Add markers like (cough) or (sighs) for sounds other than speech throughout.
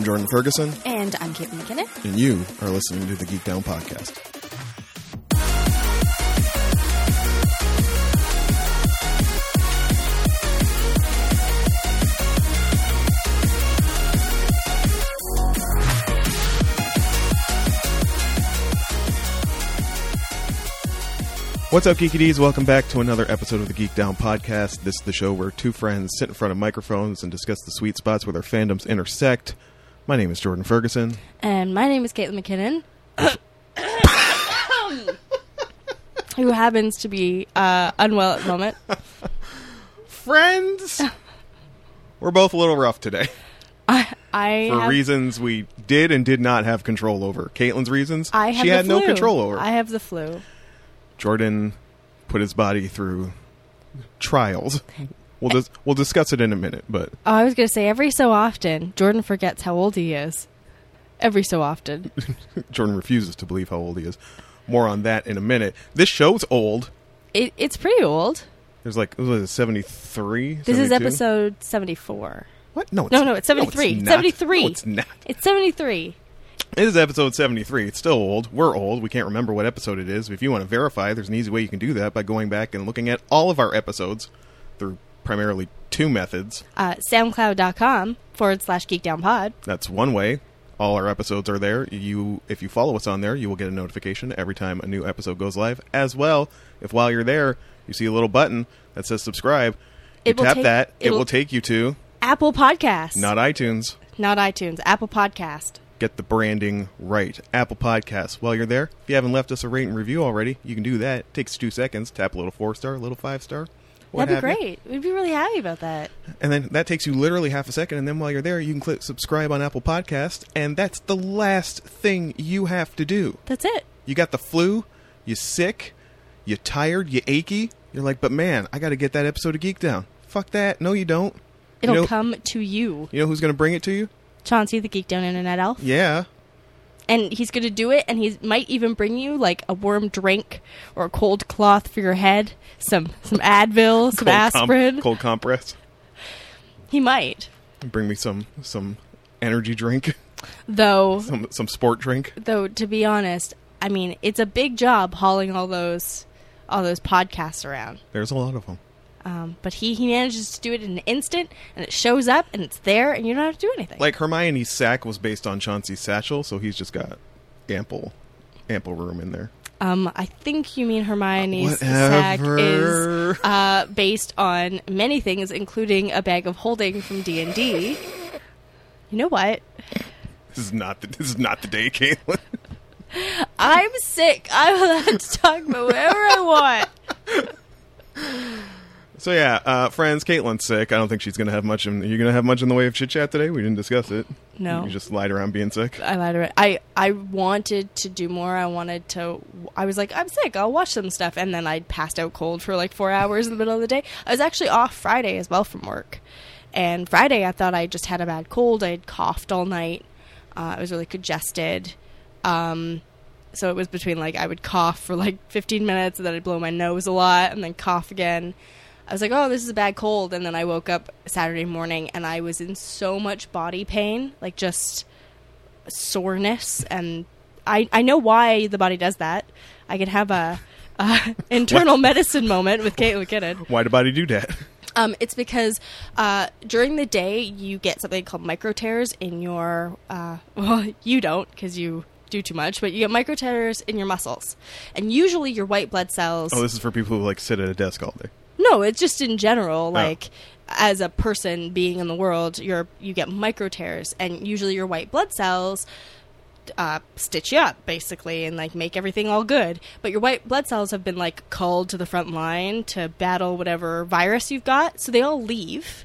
I'm Jordan Ferguson, And I'm Kate McKinnon. and you are listening to the Geek Down Podcast. What's up, Geekies? Welcome back to another episode of the Geek Down Podcast. This is the show where two friends sit in front of microphones and discuss the sweet spots where their fandoms intersect. My name is Jordan Ferguson. And my name is Caitlin McKinnon. (coughs) who happens to be uh, unwell at the moment. (laughs) Friends! We're both a little rough today (laughs) I, I for have, reasons we did and did not have control over. Caitlin's reasons, I have she the had no control over. I have the flu. Jordan put his body through trials. We'll dis- we'll discuss it in a minute, but Oh, I was going to say, every so often, Jordan forgets how old he is. Every so often. (laughs) Jordan refuses to believe how old he is. More on that in a minute. This show's old. it, it's pretty old. There's like what was it, 73? This is episode 74. What? No, it's, No, no, it's 73. not. 73. No, it's not. It's 73. It is episode 73. It's still old. We're old. We can't remember what episode it is. If you want to verify, there's an easy way you can do that by going back and looking at all of our episodes through primarily two methods. Uh, SoundCloud.com forward slash geekdownpod. That's one way. All our episodes are there. You, if you follow us on there, you will get a notification every time a new episode goes live. As well, if while you're there you see a little button that says subscribe, you It tap take- that. It will take you to Apple Podcasts. not iTunes. Not iTunes. Apple Podcast. Get the branding right. Apple Podcasts. While you're there, if you haven't left us a rate and review already, you can do that. It takes two seconds. Tap a little four star, a little five star. What That'd be great. We'd be really happy about that. And then that takes you literally half a second. And then while you're there, you can click subscribe on Apple Podcast. And that's the last thing you have to do. That's it. You got the flu, you sick, you tired, you achy. You're like, but man, I got to get that episode of Geek Down. Fuck that. No, you don't. It'll you know, come to you. You know who's going to bring it to you? Chauncey, the Geek Down Internet Elf. Yeah. And he's going to do it, and he might even bring you like a warm drink or a cold cloth for your head, some some Advil, (laughs) some Cold aspirin. cold compress. He might, Bring me some some energy drink, though. (laughs) some some sport drink. Though to be honest, I mean, it's a big job hauling all those all those podcasts around. There's a lot of them. Um, but he he manages to do it in an instant, and it shows up, and it's there, and you don't have to do anything. Like Hermione's sack was based on Chauncey's satchel, so he's just got ample ample room in there. Um, I think you mean Hermione's sack is uh, based on many things, including a bag of holding from D and D. You know what? This is not the, this is not the day, Caitlin. I'm sick. I'm allowed to talk about whatever I want. (laughs) So yeah, uh, friends, Caitlin's sick. I don't think she's gonna have much. In, are you gonna have much in the way of chit chat today? We didn't discuss it. No. you just lied around being sick. I lied. around. I I wanted to do more. I wanted to. I was like, I'm sick. I'll watch some stuff, and then I passed out cold for like four hours in the middle of the day. I was actually off Friday as well from work, and Friday I thought I just had a bad cold. I had coughed all night. Uh, I was really congested. Um, so it was between like I would cough for like 15 minutes, and then I'd blow my nose a lot, and then cough again. I was like, oh, this is a bad cold. And then I woke up Saturday morning and I was in so much body pain, like just soreness. And I, I know why the body does that. I could have a, a (laughs) internal medicine moment with Kate McKinnon. Why did body do that? Um, it's because uh, during the day you get something called micro tears in your. Uh, (laughs) well, you don't because you do too much, but you get micro tears in your muscles, and usually your white blood cells. Oh, this is for people who like sit at a desk all day. No, it's just in general, like as a person being in the world, you're you get micro tears, and usually your white blood cells uh, stitch you up basically and like make everything all good. But your white blood cells have been like called to the front line to battle whatever virus you've got, so they all leave,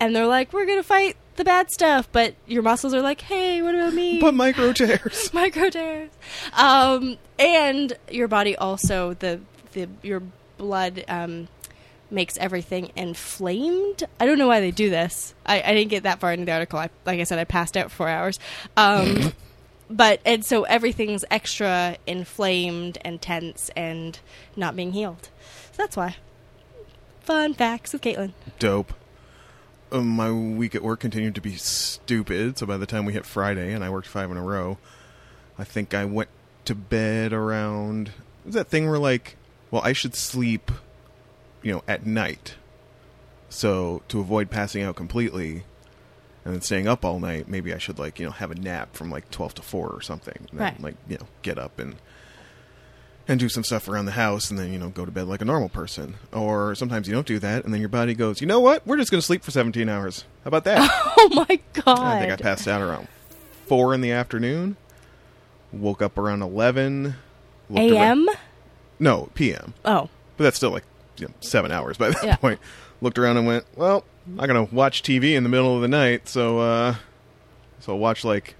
and they're like, "We're gonna fight the bad stuff," but your muscles are like, "Hey, what about me?" But micro tears. (laughs) micro tears. Um, and your body also the the your blood um, makes everything inflamed. I don't know why they do this. I, I didn't get that far into the article. I, like I said, I passed out for four hours. Um, (laughs) but and so everything's extra inflamed and tense and not being healed. So that's why. Fun facts with Caitlin. Dope. uh, my week at work continued to be stupid. So by the time we hit Friday, and I worked five in a row, I think I went to bed around. Is that thing where like, well, I should sleep, you know, at night. So to avoid passing out completely, and then staying up all night, maybe I should like you know have a nap from like twelve to four or something. And then, Right. Like you know get up and and do some stuff around the house, and then you know go to bed like a normal person. Or sometimes you don't do that, and then your body goes, you know what? We're just going to sleep for seventeen hours. How about that? (laughs) Oh my god. I think I passed out around four in the afternoon. Woke up around eleven. looked around- AM? No, p.m. Oh. But that's still like you know, seven hours by that Yeah. point. Looked around and went, well, I'm not gonna watch TV in the middle of the night, so uh, so I'll watch like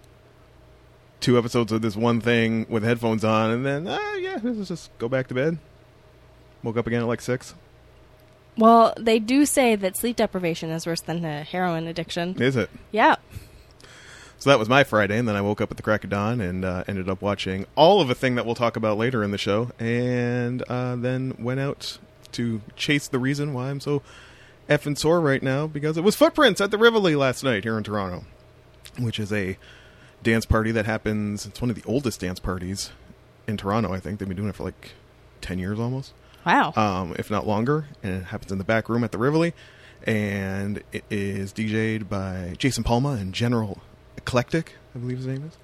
two episodes of this one thing with headphones on, and then uh, yeah, let's just go back to bed. Woke up again at like six. Well, they do say that sleep deprivation is worse than a heroin addiction. Is it? Yeah. So that was my Friday, and then I woke up at the crack of dawn and uh, ended up watching all of a thing that we'll talk about later in the show, and uh, then went out to chase the reason why I'm so effing sore right now because it was Footprints at the Rivoli last night here in Toronto, which is a dance party that happens. It's one of the oldest dance parties in Toronto. I think they've been doing it for like ten years almost Wow. um, if not longer, and it happens in the back room at the Rivoli, and it is DJ'd by Jason Palma and General Eclectic, I believe his name is.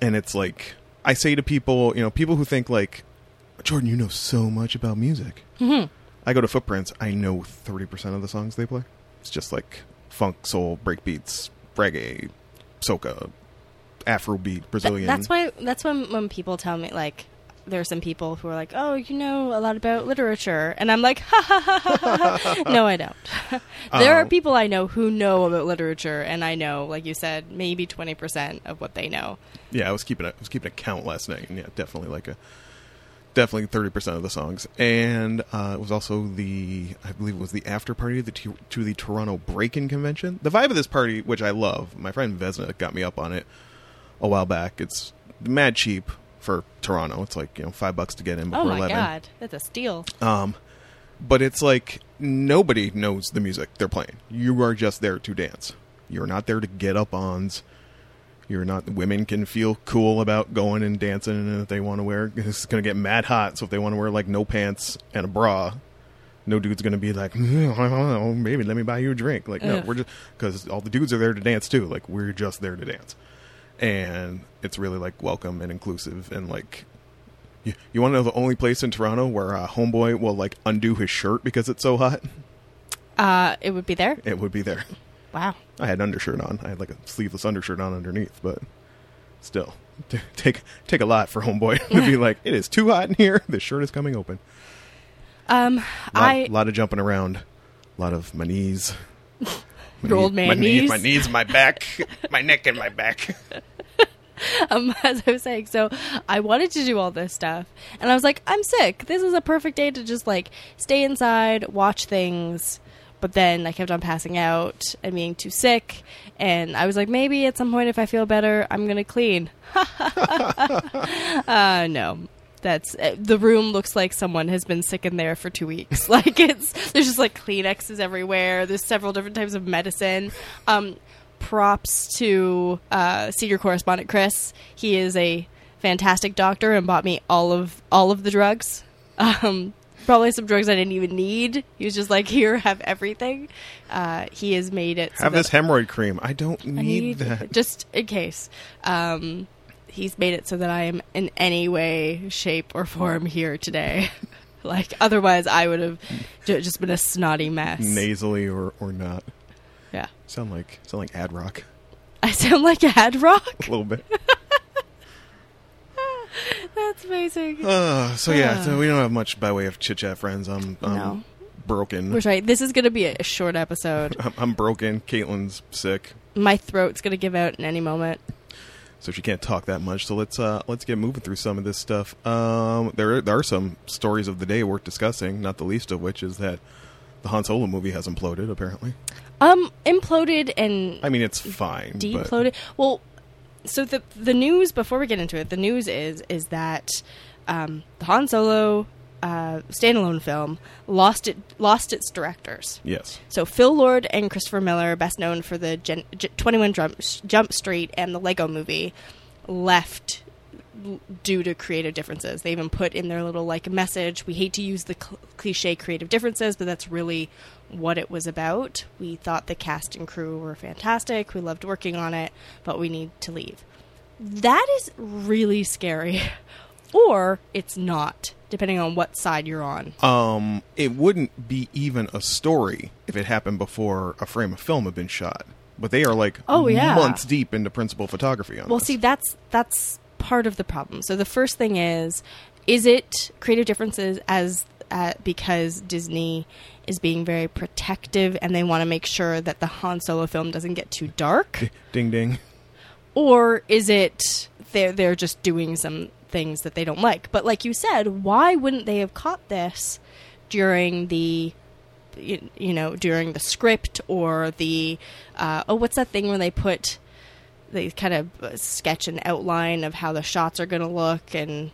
And it's like I say to people, you know, people who think like, Jordan, you know so much about music. hmm I go to Footprints, I know thirty percent of the songs they play. It's just like funk, soul, breakbeats, reggae, soca, Afrobeat, Brazilian. that's why. That's when when people tell me like. There are some people who are like, "Oh, you know a lot about literature," and I'm like, (laughs) "Ha ha ha ha!" ha. no, I don't. (laughs) there are Oh. people I know who know about literature, and I know, like you said, maybe twenty percent of what they know. Yeah, I was keeping a, I was keeping a count last night, and yeah, definitely like a definitely thirty percent of the songs, and uh, it was also the I believe it was the after party the to, to the Toronto Break-In Convention. The vibe of this party, which I love, my friend Vesna got me up on it a while back. It's mad cheap for Toronto. It's like you know five bucks to get in before Oh my eleven. god, that's a steal. Um, but it's like nobody knows the music they're playing. You are just there to dance. You're not there to get up ons. You're not. Women can feel cool about going and dancing, and if they want to wear, it's going to get mad hot. So if they want to wear like no pants and a bra, no dude's going to be like, oh, (laughs) "Baby, let me buy you a drink." Like, no, Ugh. we're just because all the dudes are there to dance too. Like, we're just there to dance, and it's really like welcome and inclusive and like you, you want to know the only place in Toronto where a homeboy will like undo his shirt because it's so hot? Uh, it would be there. It would be there. Wow. I had an undershirt on. I had like a sleeveless undershirt on underneath, but still, (laughs) t- take take a lot for homeboy to be like, it is too hot in here. This shirt is coming open. Um, Lot, I lot of jumping around, a lot of my knees. (laughs) My old knee- man my knees, knees. my knees, my back, (laughs) my neck, and my back. um, as I was saying, so I wanted to do all this stuff, and I was like, I'm sick. This is a perfect day to just like stay inside, watch things. But then I kept on passing out and being too sick, and I was like, maybe at some point, if I feel better, I'm gonna clean. (laughs) uh, no. That's uh, the room looks like someone has been sick in there for two weeks. (laughs) Like it's there's just like Kleenexes everywhere. There's several different types of medicine. Um, props to uh, senior correspondent Chris. He is a fantastic doctor and bought me all of all of the drugs. (laughs) Um, probably some drugs I didn't even need. He was just like, "Here, have everything." Uh, he has made it. so Have this hemorrhoid cream. I don't need, I need that. just in case. Um, he's made it so that I am in any way, shape, or form here today. (laughs) like otherwise, I would have just been a snotty mess. Nasally or or not. Yeah, Sound like sound like ad rock I sound like Ad Rock. a little bit. (laughs) (laughs) That's amazing. Uh, so yeah, Ah. so we don't have much by way of chit chat, friends. I'm, I'm No. broken. We're sorry. This is going to be a short episode. (laughs) I'm, I'm broken. Caitlin's sick, My throat's going to give out in any moment. so she can't talk that much. So let's uh, let's get moving through some of this stuff. Um, there there are some stories of the day worth discussing. Not the least of which is that the Han Solo movie has imploded. Apparently, Um, imploded and I mean it's fine. but- deploded. Well, so the the news before we get into it, the news is is that um, the Han Solo uh, standalone film lost it lost its directors. Yes. So Phil Lord and Christopher Miller, best known for the Gen- J- 21 Jump, Jump Street and the Lego movie, left due to creative differences. They even put in their little like message, we hate to use the cl- cliche creative differences, but that's really what it was about. We thought the cast and crew were fantastic. We loved working on it, but we need to leave. That is really scary. (laughs) or it's not, depending on what side you're on. Um, it wouldn't be even a story if it happened before a frame of film had been shot. But they are like Oh, yeah. months deep into principal photography on Well, this. see, that's that's part of the problem. So the first thing is, is it creative differences as uh, because Disney is being very protective and they want to make sure that the Han Solo film doesn't get too dark, ding ding. or is it they're they're just doing some things that they don't like? But like you said, why wouldn't they have caught this during the you, you know during the script or the uh, oh what's that thing where they put they kind of uh, sketch an outline of how the shots are going to look and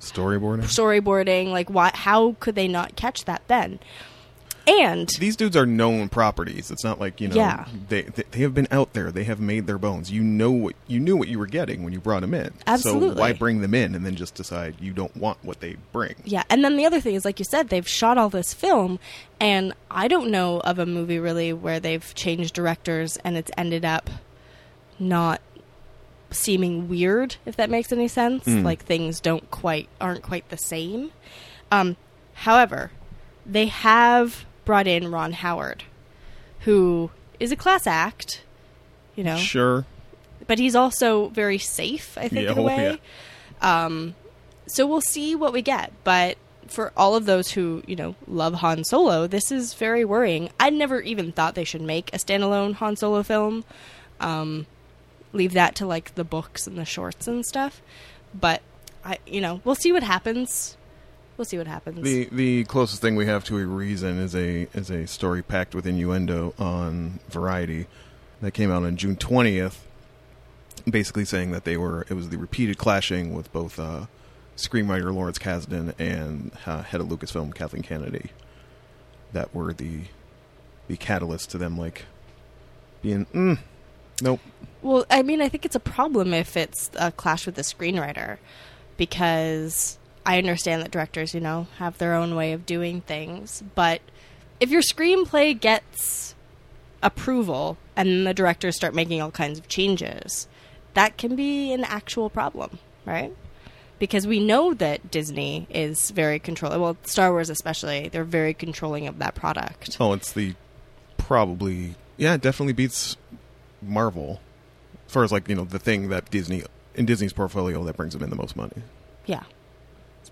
Storyboarding. storyboarding like why how could they not catch that then and These dudes are known properties. It's not like you know Yeah. they, they they have been out there. They have made their bones. You know what you knew what you were getting when you brought them in. Absolutely. So why bring them in and then just decide you don't want what they bring? yeah and then the other thing is like you said they've shot all this film and i don't know of a movie really where they've changed directors and it's ended up not seeming weird if that makes any sense Mm. like things don't quite aren't quite the same um however they have brought in ron howard who is a class act you know Sure. but he's also very safe, I think, Yeah, in a way. Um, so we'll see what we get. But for all of those who, you know, love Han Solo, this is very worrying. I never even thought they should make a standalone Han Solo film. Um, leave that to like the books and the shorts and stuff. But I, you know, we'll see what happens. We'll see what happens. The the closest thing we have to a reason is a is a story packed with innuendo on Variety that came out on June twentieth, basically saying that they were it was the repeated clashing with both uh, screenwriter Lawrence Kasdan and uh, head of Lucasfilm Kathleen Kennedy that were the the catalyst to them like being mm, nope Well, I mean, I think it's a problem if it's a clash with the screenwriter because I understand that directors, you know, have their own way of doing things. But if your screenplay gets approval and the directors start making all kinds of changes, that can be an actual problem, right? Because we know that Disney is very controlling. Well, Star Wars especially, they're very controlling of that product. oh it's the probably yeah it definitely beats Marvel as far as like you know the thing that Disney in Disney's portfolio that brings them in the most money. Yeah,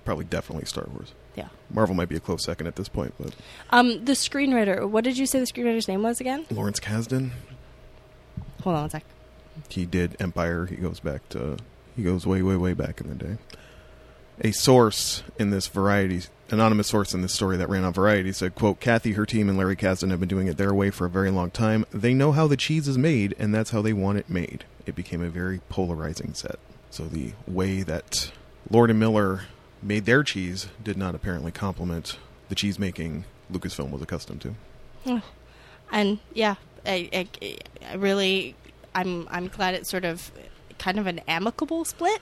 probably definitely Star Wars. yeah. Marvel might be a close second at this point, but Um, the screenwriter. What did you say the screenwriter's name was again? Lawrence Kasdan, Hold on one sec. he did Empire. He goes back to he goes way way way back in the day. A source in this Variety anonymous source in this story that ran on Variety said, "quote Kathy, her team, and Larry Kasdan have been doing it their way for a very long time. They know how the cheese is made, and that's how they want it made. It became a very polarizing set. So the way that Lord and Miller made their cheese did not apparently complement the cheese making Lucasfilm was accustomed to." And yeah, I, I, I really, I'm, I'm glad it's sort of, kind of an amicable split.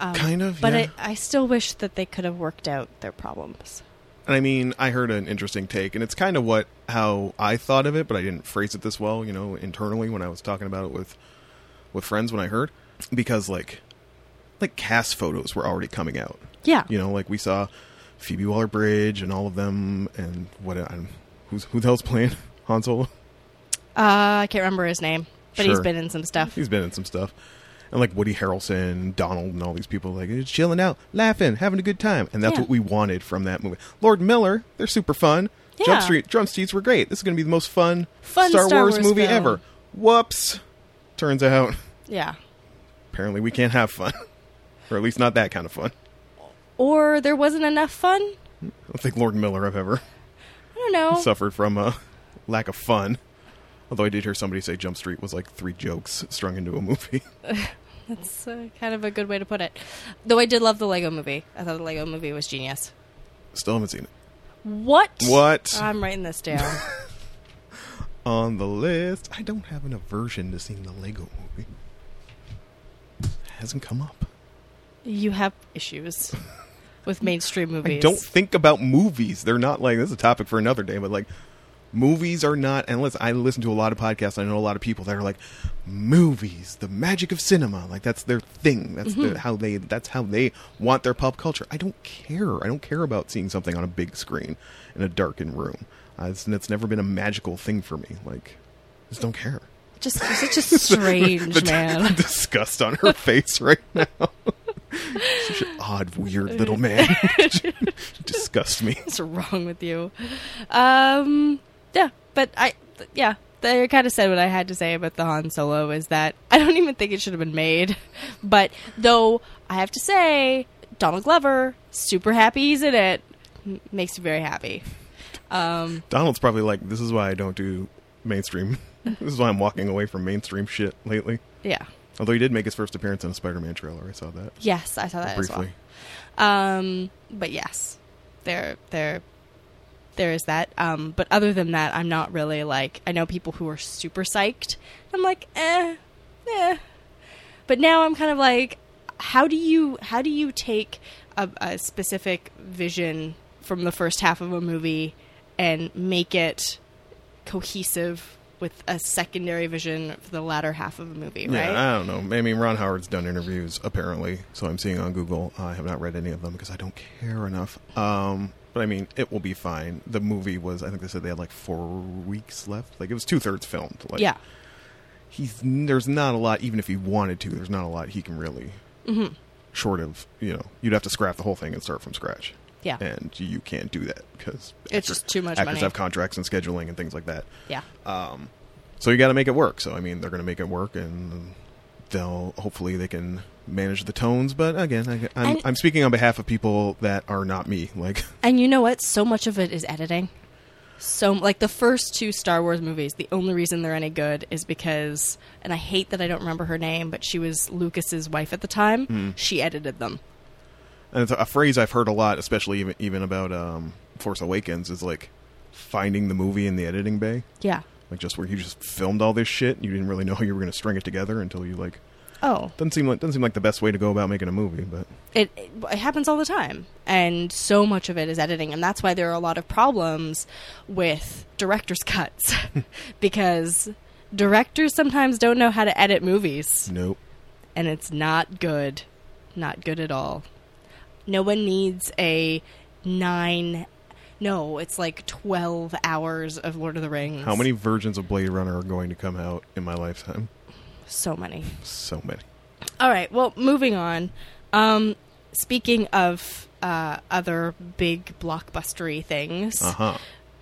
Um, Kind of, but yeah. I, I still wish that they could have worked out their problems. And I mean, I heard an interesting take, and it's kind of what how I thought of it, but I didn't phrase it this well, you know, internally when I was talking about it with with friends when I heard, because like like cast photos were already coming out. Yeah, You know, like we saw Phoebe Waller Bridge and all of them, and what I'm, who's who the hell's playing (laughs) Han Solo? uh, I can't remember his name, but he's been in some stuff. He's been in some stuff. And like Woody Harrelson, Donald, and all these people, like just chilling out, laughing, having a good time, and that's Yeah. what we wanted from that movie. Lord Miller, they're super fun. Yeah. Jump Street, Drum Streets were great. This is going to be the most fun, Fun Star, Star Wars, Wars movie film. ever. Whoops! Turns out, Yeah, apparently, we can't have fun, (laughs) or at least not that kind of fun. Or there wasn't enough fun. I don't think Lord Miller have ever I don't know. suffered from a lack of fun. Although I did hear somebody say Jump Street was like three jokes strung into a movie. (laughs) (laughs) That's uh, kind of a good way to put it. Though I did love the Lego movie. I thought the Lego movie was genius. Still haven't seen it. What? What? I'm writing this down. (laughs) On the list. I don't have an aversion to seeing the Lego movie. hasn't come up. you have issues with mainstream movies. I don't think about movies. They're not like this is a topic for another day, but like movies are not. And listen, I listen to a lot of podcasts. I know a lot of people that are like movies, the magic of cinema. Like that's their thing. That's Mm-hmm. the, how they. That's how they want their pop culture. I don't care. I don't care about seeing something on a big screen in a darkened room. Uh, it's, it's never been a magical thing for me. Like, I just don't care. Just such a (laughs) strange (laughs) the, man. The disgust on her face right now. (laughs) (laughs) Such an odd, weird (laughs) little man. (laughs) Disgust me. What's wrong with you? Um, yeah, but I, th- yeah, they kind of said what I had to say about the Han Solo is that I don't even think it should have been made. But though I have to say, Donald Glover, super happy he's in it, M- makes me very happy. Um, Donald's probably like, this is why I don't do mainstream. this is why I'm walking away from mainstream shit lately. yeah, Although he did make his first appearance in a Spider-Man trailer. I saw that yes, I saw that as well. briefly. Um, but yes, there, there, there is that. Um, but other than that, I'm not really like I know people who are super psyched. I'm like, eh, eh. But now I'm kind of like, how do you how do you take a, a specific vision from the first half of a movie and make it cohesive with a secondary vision for the latter half of a movie, right? Yeah, I don't know. I mean, Ron Howard's done interviews apparently, so I'm seeing on Google. I have not read any of them because I don't care enough. Um, but I mean, it will be fine. The movie was, I think they said they had like four weeks left. Like it was two thirds filmed. Like, yeah. he's there's not a lot. Even if he wanted to, there's not a lot he can really. Mm-hmm. Short of you know, you'd have to scrap the whole thing and start from scratch. Yeah. and you can't do that because It's just too much actors money. have contracts and scheduling and things like that. Yeah. Um, so you got to make it work. So I mean, they're going to make it work, and they'll hopefully they can manage the tones. But again, I, I'm, And- I'm speaking on behalf of people that are not me. (laughs) Like, And you know what? So much of it is editing. So, like the first two Star Wars movies, the only reason they're any good is because, and I hate that I don't remember her name, but she was Lucas's wife at the time. Hmm. She edited them. And it's a phrase I've heard a lot, especially even even about um, Force Awakens, is like finding the movie in the editing bay. Yeah. Like just where you just filmed all this shit, you didn't really know how (laughs) you were going to string it together until you like. Oh, Doesn't seem like doesn't seem like the best way to go about making a movie, but it, it it happens all the time, and so much of it is editing, and that's why there are a lot of problems with director's (laughs) cuts (laughs) because directors sometimes don't know how to edit movies. nope. and it's not good. Not good at all. No one needs a nine. No, it's like 12 hours of Lord of the Rings. How many versions of Blade Runner are going to come out in my lifetime? So many. So many. All right, well, moving on. Um, speaking of uh, other big blockbustery things, Uh huh.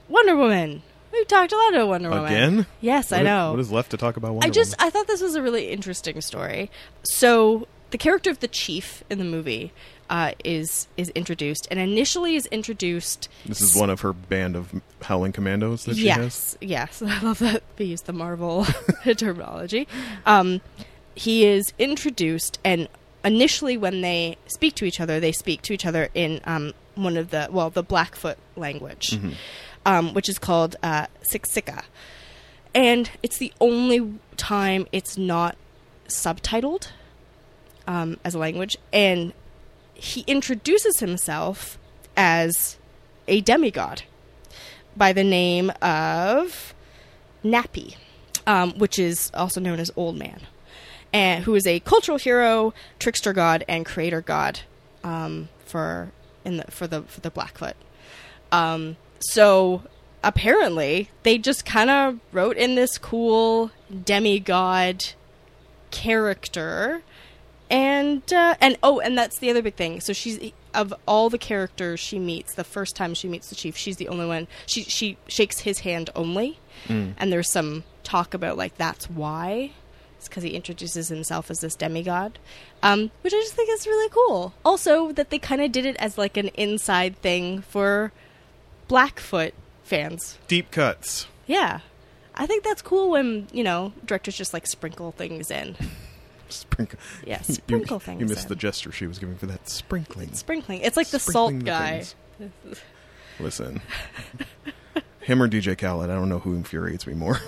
Wonder Woman. We've talked a lot about Wonder Woman. Again? Yes, I What- know. What is left to talk about? Wonder I just Woman? I thought this was a really interesting story. So the character of the chief in the movie uh, is is introduced, and initially is introduced. This is one of her band of howling commandos that she has. yes, yes. (laughs) I love that they use the Marvel (laughs) terminology. Um, he is introduced, and initially when they speak to each other, they speak to each other in um, one of the well, the Blackfoot language, Mm-hmm. um, which is called uh, Siksika, and it's the only time it's not subtitled um, as a language, and he introduces himself as a demigod by the name of Napi, um, which is also known as Old Man, and who is a cultural hero, trickster god, and creator god um, for in the for the for the Blackfoot. Um, so apparently, they just kind of wrote in this cool demigod character and uh, and oh and that's the other big thing. So she's of all the characters she meets the first time she meets the chief she's the only one. She she shakes his hand only. Mm. and there's some talk about like that's why. It's because he introduces himself as this demigod. Um, which i just think is really cool. Also that they kind of did it as like an inside thing for blackfoot fans. Deep cuts. yeah. I think that's cool when you know directors just like sprinkle things in (laughs) Sprinkle. Yeah, (laughs) sprinkle you, things You missed in. the gesture she was giving for that sprinkling. Sprinkling. It's like the Sprinkling salt guy. (laughs) Listen, him or DJ Khaled, I don't know who infuriates me more.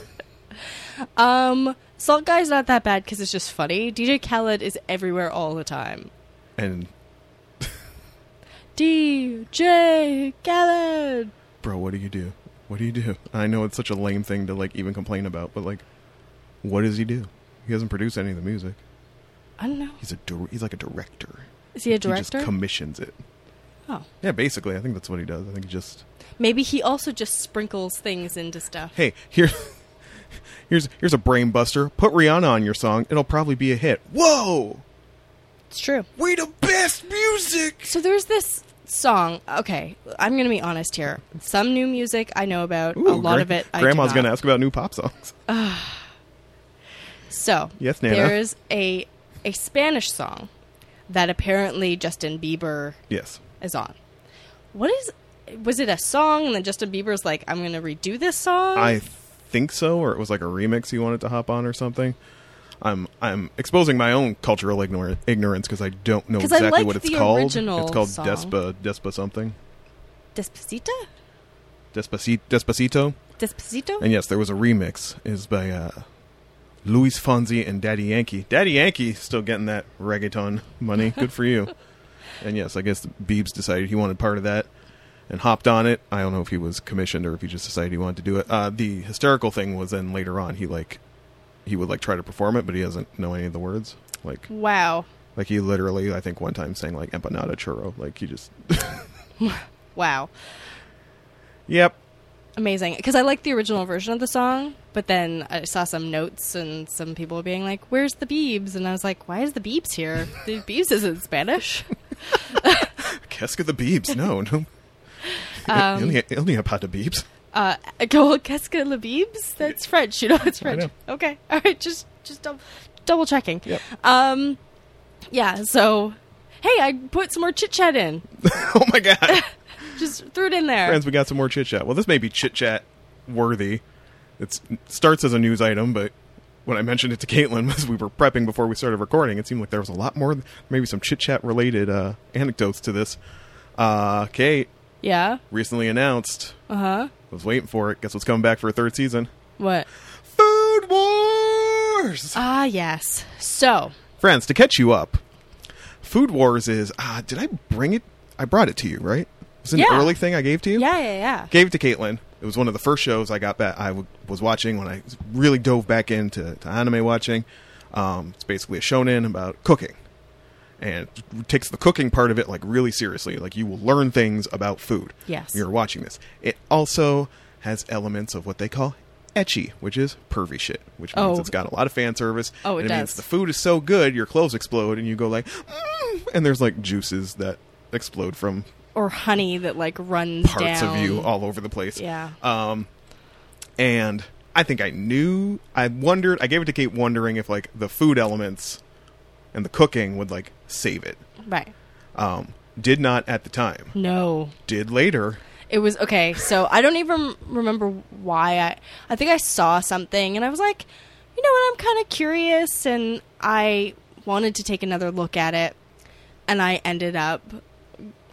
Um, Salt Guy's not that bad because it's just funny. DJ Khaled is everywhere all the time. And DJ Khaled. bro, what do you do? What do you do? I know it's such a lame thing to like even complain about, but like, what does he do? He doesn't produce any of the music. I don't know. He's a dir- he's like a director. Is he a director? He just commissions it. oh, Yeah, basically, I think that's what he does. I think he just maybe he also just sprinkles things into stuff. hey here. (laughs) Here's here's a brain buster. Put Rihanna on your song; it'll probably be a hit. Whoa, It's true. we the best music. So there's this song. Okay, I'm gonna be honest here. Some new music I know about. Ooh, a lot gra- of it. I Grandma's gonna ask about new pop songs. (sighs) So Yes, Nana. there's a a Spanish song that apparently Justin Bieber yes, is on. What is? Was it a song and then Justin Bieber's like, I'm gonna redo this song? I think so, or it was like a remix he wanted to hop on or something. I'm I'm exposing my own cultural ignor- ignorance because I don't know exactly like what it's called. it's called song. Despa Despa something. Despacito. Despacito, Despacito. Despacito. And yes, there was a remix. is by uh, Luis Fonsi and Daddy Yankee. Daddy Yankee still getting that reggaeton money. Good for you. (laughs) and yes, I guess Biebs decided he wanted part of that and hopped on it. I don't know if he was commissioned or if he just decided he wanted to do it. Uh, the hysterical thing was then later on he like he would like try to perform it, but he doesn't know any of the words. Like wow. like he literally I think one time sang like empanada churro. Like he just (laughs) Wow. Yep. Amazing. Because I like the original version of the song, but then I saw some notes and some people being like, "Where's the Beebs?" And I was like, "Why is the Beebs here? The (laughs) Beebs isn't Spanish." (laughs) Casca the Biebs. No, no. (laughs) Um, only, only about the Biebs. Uh, go qu'est-ce que le Beebs? That's French. You know, it's French. know. Okay. All right. Just, just double, double checking. Yep. Um, yeah. So, hey, I put some more chit chat in. oh my god. Just threw it in there. Friends, we got some more chit chat. Well, this may be chit chat worthy. It's, it starts as a news item, but when I mentioned it to Caitlin (laughs) as we were prepping before we started recording, it seemed like there was a lot more, maybe some chit chat related uh, anecdotes to this. Uh, Kate Yeah. recently announced, Uh huh. was waiting for it. Guess what's coming back for a third season? What? Food Wars! Ah, yes. So, Friends, to catch you up, Food Wars is, uh, did I bring it? I brought it to you, right? Was it an Yeah. early thing I gave to you? yeah, yeah, yeah. gave it to Caitlin. It was one of the first shows I got back. I w- was watching when I really dove back into to anime watching. Um, it's basically a shonen about cooking, and it takes the cooking part of it like really seriously. Like you will learn things about food. Yes. you're watching this. It also has elements of what they call ecchi, which is pervy shit, which means Oh. it's got a lot of fan service. Oh, it and it means the food is so good, your clothes explode, and you go like, mm, and there's like juices that explode from Or honey that like runs parts down. of you all over the place. Yeah. Um, and I think I knew. I wondered. I gave it to Kate, wondering if like the food elements and the cooking would like save it. Right. Um, did not at the time. No. Did later. It was okay. So I don't even remember why I. I think I saw something and I was like, you know what? I'm kind of curious, and I wanted to take another look at it, and I ended up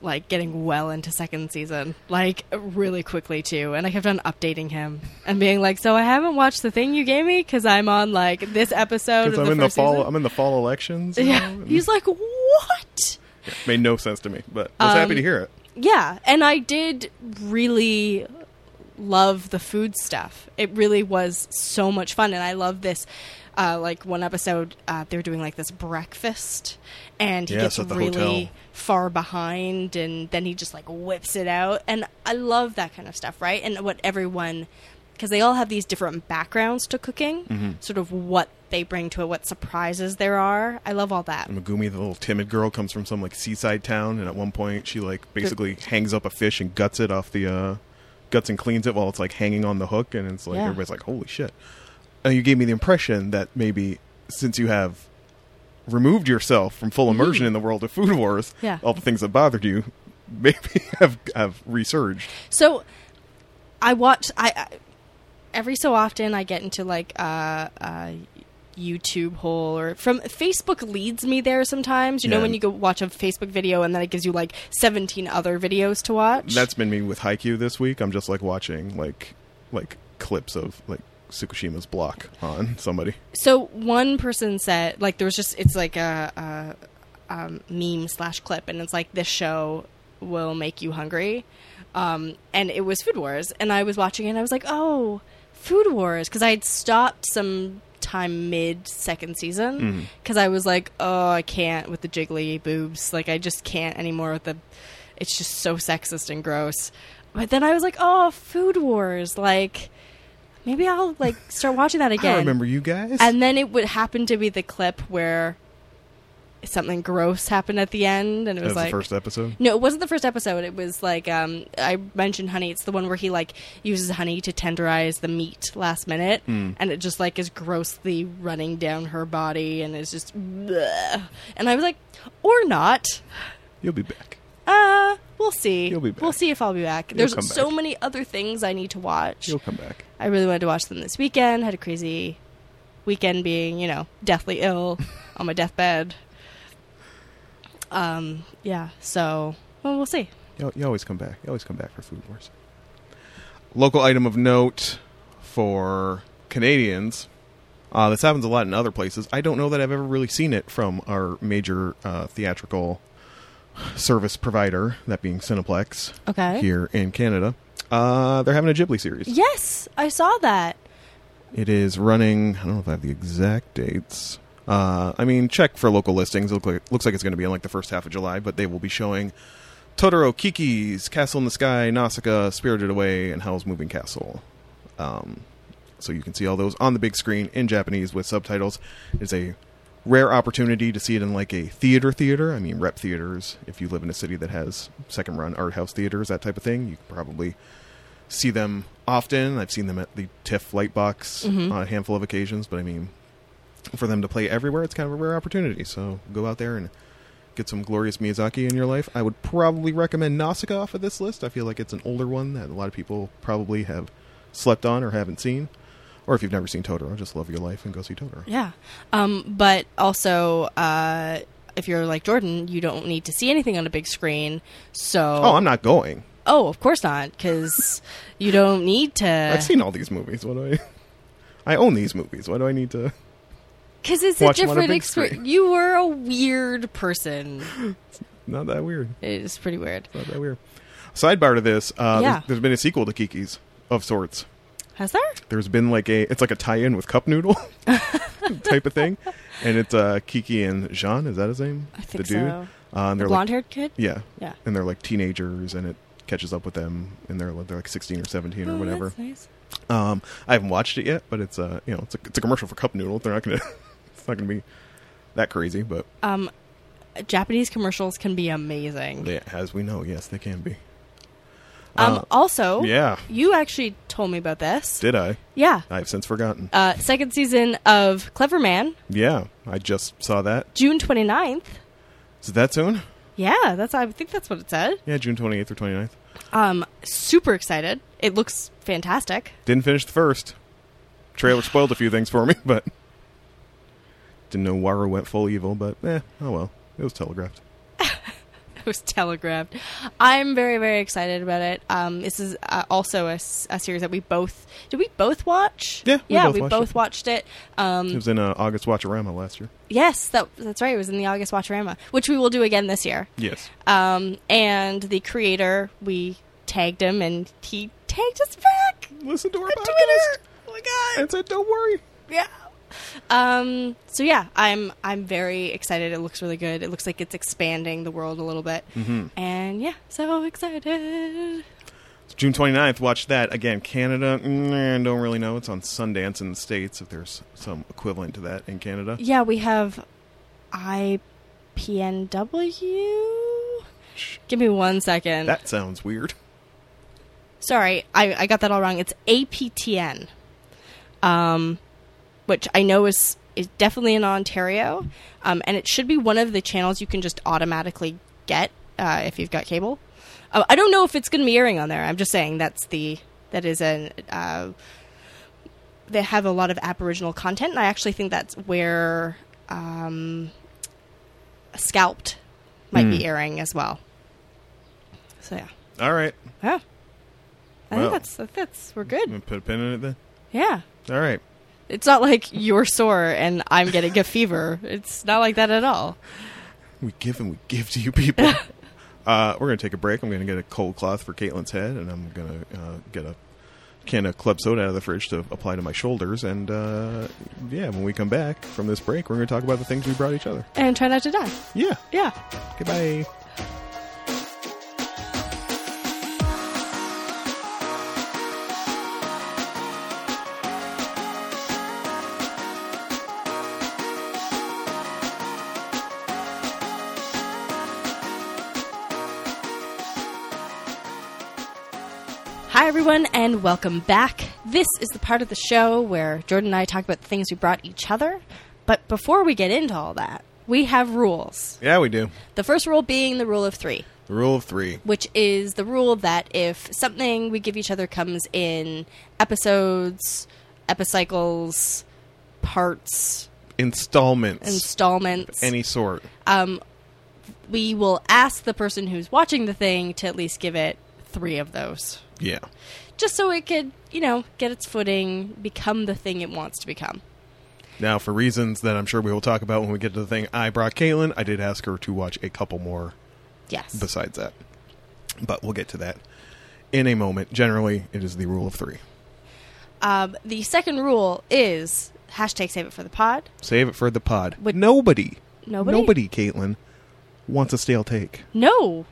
like getting well into second season, like really quickly too. And I kept on updating him and being like, "So I haven't watched the thing you gave me because I'm on like this episode of Because I'm the in the fall. season." I'm in the fall elections. yeah, know, he's like, "What?" it made no sense to me, but I was happy Um, to hear it. Yeah, and I did really love the food stuff. It really was so much fun, and I love this. Uh, like one episode, uh, they're doing like this breakfast, and he Yes, gets really hotel. far behind, and then he just like whips it out, and I love that kind of stuff, right? And what everyone, because they all have these different backgrounds to cooking, Mm-hmm. sort of what they bring to it, what surprises there are. I love all that. And Megumi, the little timid girl, comes from some like seaside town, and at one point she like basically hangs up a fish and guts it off the uh, guts and cleans it while it's like hanging on the hook, and it's like Yeah. everybody's like, "Holy shit!" And you gave me the impression that maybe since you have removed yourself from full immersion in the world of Food Wars. Yeah. all the things that bothered you (laughs) maybe have have resurged. So I watch I, I every so often I get into like uh uh YouTube hole or from Facebook leads me there sometimes. You know when you go watch a Facebook video and then it gives you like 17 other videos to watch. That's been me with Haikyuu this week. I'm just like watching like like clips of like Tsukishima's block on somebody. so one person said like there was just it's like a, a um, meme slash clip and it's like this show will make you hungry. Um, and it was food wars and i was watching it and i was like oh food wars because i had stopped some time mid second season because i was like oh i can't with the jiggly boobs. Like i just can't anymore with the it's just so sexist and gross. But then i was like oh food wars like maybe i'll like start watching that (laughs) again I remember you guys. and then it would happen to be the clip where something gross happened at the end, and it was was like the first episode. no, it wasn't the first episode. It was like um, I mentioned honey. It's the one where he like uses honey to tenderize the meat last minute, Hmm. and it just like is grossly running down her body, and it's just. bleh. And I was like, or not. You'll be back. Uh, we'll see. You'll be back. We'll see if I'll be back. You'll There's come so back. many other things I need to watch. You'll come back. I really wanted to watch them this weekend. Had a crazy weekend being, you know, deathly ill (laughs) on my deathbed. Um, yeah, so well, we'll see. You, you always come back. You always come back for Food Wars. Local item of note for Canadians. Uh, this happens a lot in other places. I don't know that I've ever really seen it from our major uh, theatrical service provider, that being Cineplex, Okay. here in Canada. Uh, they're having a Ghibli series. Yes, I saw that. It is running. I don't know if I have the exact dates. Uh, I mean, check for local listings. It look like, looks like it's going to be in like the first half of July, but they will be showing Totoro, Kiki's, Castle in the Sky, Nausicaa, Spirited Away, and Howl's Moving Castle. Um, so you can see all those on the big screen in Japanese with subtitles. It's a rare opportunity to see it in like a theater theater. I mean, rep theaters. If you live in a city that has second run art house theaters, that type of thing, you can probably see them often. I've seen them at the TIFF Lightbox Mhm. on a handful of occasions, but I mean, for them to play everywhere, it's kind of a rare opportunity. So go out there and get some glorious Miyazaki in your life. I would probably recommend Nausicaa off of this list. I feel like it's an older one that a lot of people probably have slept on or haven't seen. Or if you've never seen Totoro, just love your life and go see Totoro. Yeah. Um, but also, uh, if you're like Jordan, you don't need to see anything on a big screen. So, Oh, I'm not going. Oh, of course not, because (laughs) you don't need to. I've seen all these movies. What do I? (laughs) I own these movies. Why do I need to? Because it's a different experience. You were a weird person. (laughs) Not that weird. It is pretty weird. Not that weird. Sidebar to this. Uh, Yeah. there's, there's been a sequel to Kiki's of sorts. Has there? There's been like a it's like a tie-in with Cup Noodle (laughs) type of thing, and it's uh, Kiki and Jean. Is that his name? I think the dude. so. Uh, The they're like blonde-haired kid. yeah, Yeah. and they're like teenagers, and it catches up with them, and they're they're like 16 or 17 or Oh, whatever. nice. Um, I haven't watched it yet, but it's uh you know it's a, it's a commercial for Cup Noodle. They're not gonna (laughs) it's not gonna be that crazy, but Um, Japanese commercials can be amazing. they, as we know, yes, they can be. Um, Uh, also, yeah, you actually told me about this. did I? Yeah. I've since forgotten. Uh, second season of Cleverman, Yeah, I just saw that. June 29th. Is it that soon? Yeah, that's I think that's what it said. Yeah, June 28th or 29th. Um, super excited. It looks fantastic. Didn't finish the first. Trailer spoiled a few things for me, (laughs) but didn't know Waru went full evil. But eh, oh well, it was telegraphed. Was telegraphed. I'm very very excited about it. Um, this is uh, also a series that we both did. We both watch. Yeah, we yeah, both we watched both it. watched it. Um, It was in uh, August Watcherama last year. yes, that that's right. It was in the August Watcherama, which we will do again this year. Yes, Um, and the creator, we tagged him, and he tagged us back listen to our podcast Twitter. Oh my god! and said, "Don't worry." Yeah. Um. So yeah, I'm I'm very excited. It looks really good. It looks like it's expanding the world a little bit, Mm-hmm. and yeah, so excited. It's June 29th. Watch that again. Canada, mm, don't really know. It's on Sundance in the states. If there's some equivalent to that in Canada, Yeah, we have IPNW. Give me one second. that sounds weird. Sorry, I, I got that all wrong. It's APTN, um, which I know is is definitely in Ontario, um, and it should be one of the channels you can just automatically get uh, if you've got cable. Uh, I don't know if it's going to be airing on there. I'm just saying that's the that is an uh, they have a lot of Aboriginal content, and I actually think that's where um, Scalped might Hmm. be airing as well. So yeah, All right. yeah. I Well. think that's that's we're good. put a pin in it then. Yeah, All right. It's not like you're sore and I'm getting a fever. It's not like that at all. We give and we give to you people. (laughs) uh, we're gonna take a break. I'm gonna get a cold cloth for Caitlin's head, and I'm gonna uh, get a can of club soda out of the fridge to apply to my shoulders. And uh, yeah, when we come back from this break, we're gonna talk about the things we brought each other. And try not to die. Yeah. Yeah. Goodbye. Hi, everyone, and welcome back. This is the part of the show where Jordan and I talk about the things we brought each other. But before we get into all that, we have rules. Yeah, we do. The first rule being the rule of three, The rule of three. which is the rule that if something we give each other comes in episodes, epicycles, parts, Installments. installments, any sort. um, we will ask the person who's watching the thing to at least give it three of those. Yeah. just so it could, you know, get its footing, become the thing it wants to become. Now, for reasons that I'm sure we will talk about when we get to the thing I brought Caitlin, I did ask her to watch a couple more Yes. besides that. But we'll get to that in a moment. Generally, it is the rule of three. Um, the second rule is hashtag save it for the pod. Save it for the pod. But nobody, Nobody? nobody, Caitlin, wants a stale take. No,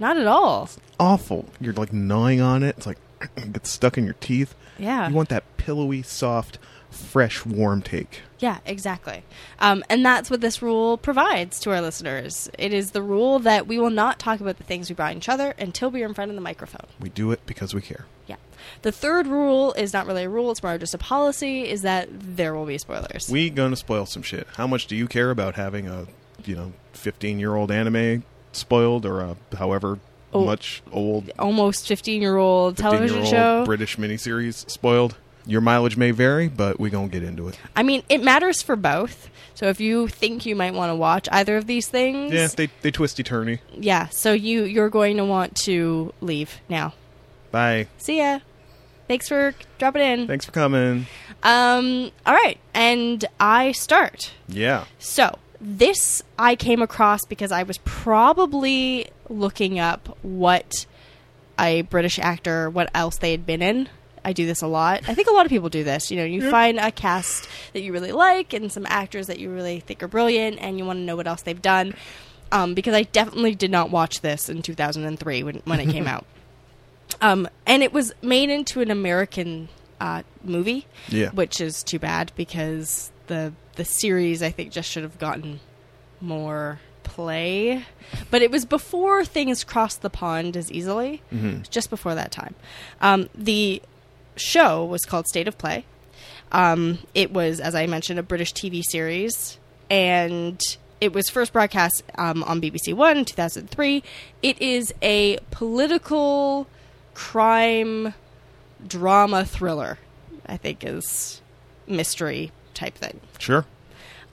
not at all. Awful. You're like gnawing on it. It's like (clears throat) it gets stuck in your teeth. Yeah. You want that pillowy, soft, fresh, warm take. Yeah, exactly. Um, and that's what this rule provides to our listeners. It is the rule that we will not talk about the things we brought each other until we are in front of the microphone. We do it because we care. Yeah. The third rule is not really a rule, it's more just a policy, is that there will be spoilers. We gonna spoil some shit. How much do you care about having a, you know, 15 year old anime spoiled or a however Oh. much old Almost 15 year old 15 television show. British miniseries spoiled? Your mileage may vary, but we gonna get into it. I mean, it matters for both. So if you think you might want to watch either of these things, Yeah, they they twisty turny. yeah, so you you're going to want to leave now. Bye. See ya. Thanks for dropping in. Thanks for coming. Um, all right, and I start. Yeah. So this I came across because I was probably looking up what a British actor, what else they had been in. I do this a lot. I think a lot of people do this. You know, you find a cast that you really like and some actors that you really think are brilliant, and you want to know what else they've done. Um, because I definitely did not watch this in 2003 when, when it came (laughs) out. Um, and it was made into an American uh, movie Yeah. which is too bad because the the series I think just should have gotten more play. But it was before things crossed the pond as easily. Mhm. Just before that time, um, the show was called State of Play. Um, it was, as I mentioned, a British TV series, and it was first broadcast um, on BBC One, two thousand three. It is a political crime drama thriller, I think is mystery type thing. Sure.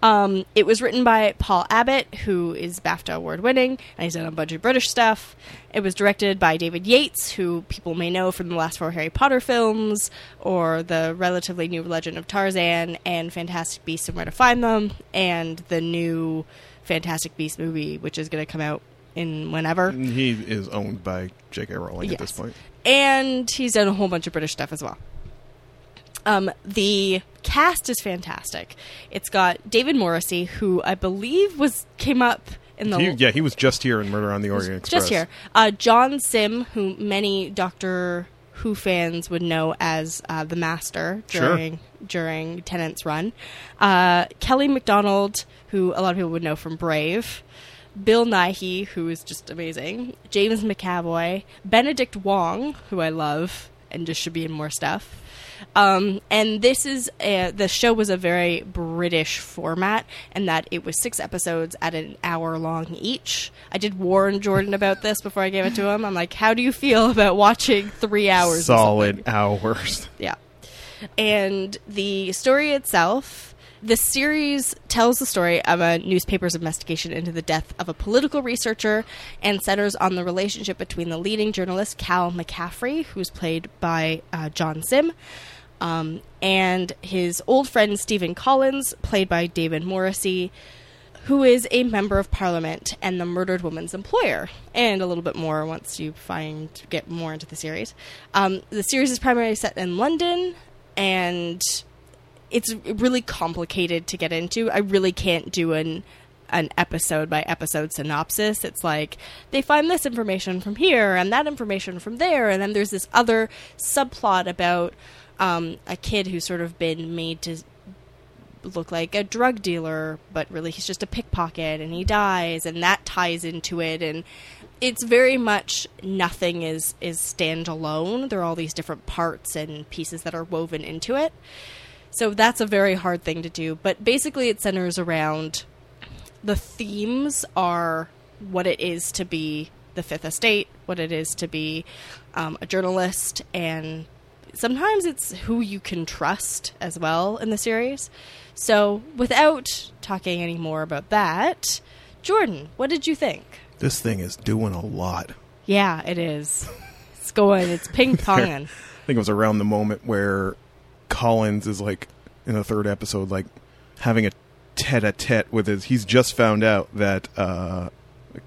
Um, it was written by Paul Abbott, who is BAFTA award winning, and he's done a bunch of British stuff. It was directed by David Yates, who people may know from the last four Harry Potter films, or the relatively new Legend of Tarzan, and Fantastic Beasts and Where to Find Them, and the new Fantastic Beasts movie, which is going to come out in whenever. He is owned by J.K. Rowling at this point. and he's done a whole bunch of British stuff as well. Um, the cast is fantastic. It's got David Morrissey, who I believe was came up in the He, yeah, he was just here in Murder on the Orient Express. just here. Uh, John Simm, who many Doctor Who fans would know as uh, the Master Sure. during during Tennant's run. Uh, Kelly Macdonald, who a lot of people would know from Brave. Bill Nighy, who is just amazing. James McAvoy. Benedict Wong, who I love and just should be in more stuff. Um, and this is a, the show was a very British format, and that it was six episodes at an hour long each. I did warn Jordan about this before I gave it to him. I'm like, "How do you feel (laughs) about watching three hours?" Solid hours. Yeah. And the story itself, the series tells the story of a newspaper's investigation into the death of a political researcher and centers on the relationship between the leading journalist Cal McCaffrey, who's played by uh, John Simm, um, and his old friend Stephen Collins, played by David Morrissey, who is a member of parliament and the murdered woman's employer, and a little bit more once you find get more into the series. Um, the series is primarily set in London, and it's really complicated to get into. I really can't do an an episode by episode synopsis. It's like they find this information from here and that information from there, and then there's this other subplot about um, a kid who's sort of been made to look like a drug dealer, but really he's just a pickpocket and he dies, and that ties into it. And it's very much nothing is is standalone. There are all these different parts and pieces that are woven into it. So that's a very hard thing to do. But basically, it centers around the themes are what it is to be the Fifth Estate, what it is to be um, a journalist, and sometimes it's who you can trust as well in the series. So, without talking any more about that, Jordan, what did you think? This thing is doing a lot. Yeah, it is. It's going, it's ping ponging. (laughs) I think it was around the moment where Collins is like in the third episode, like having a tete-a-tete with his. He's just found out that uh,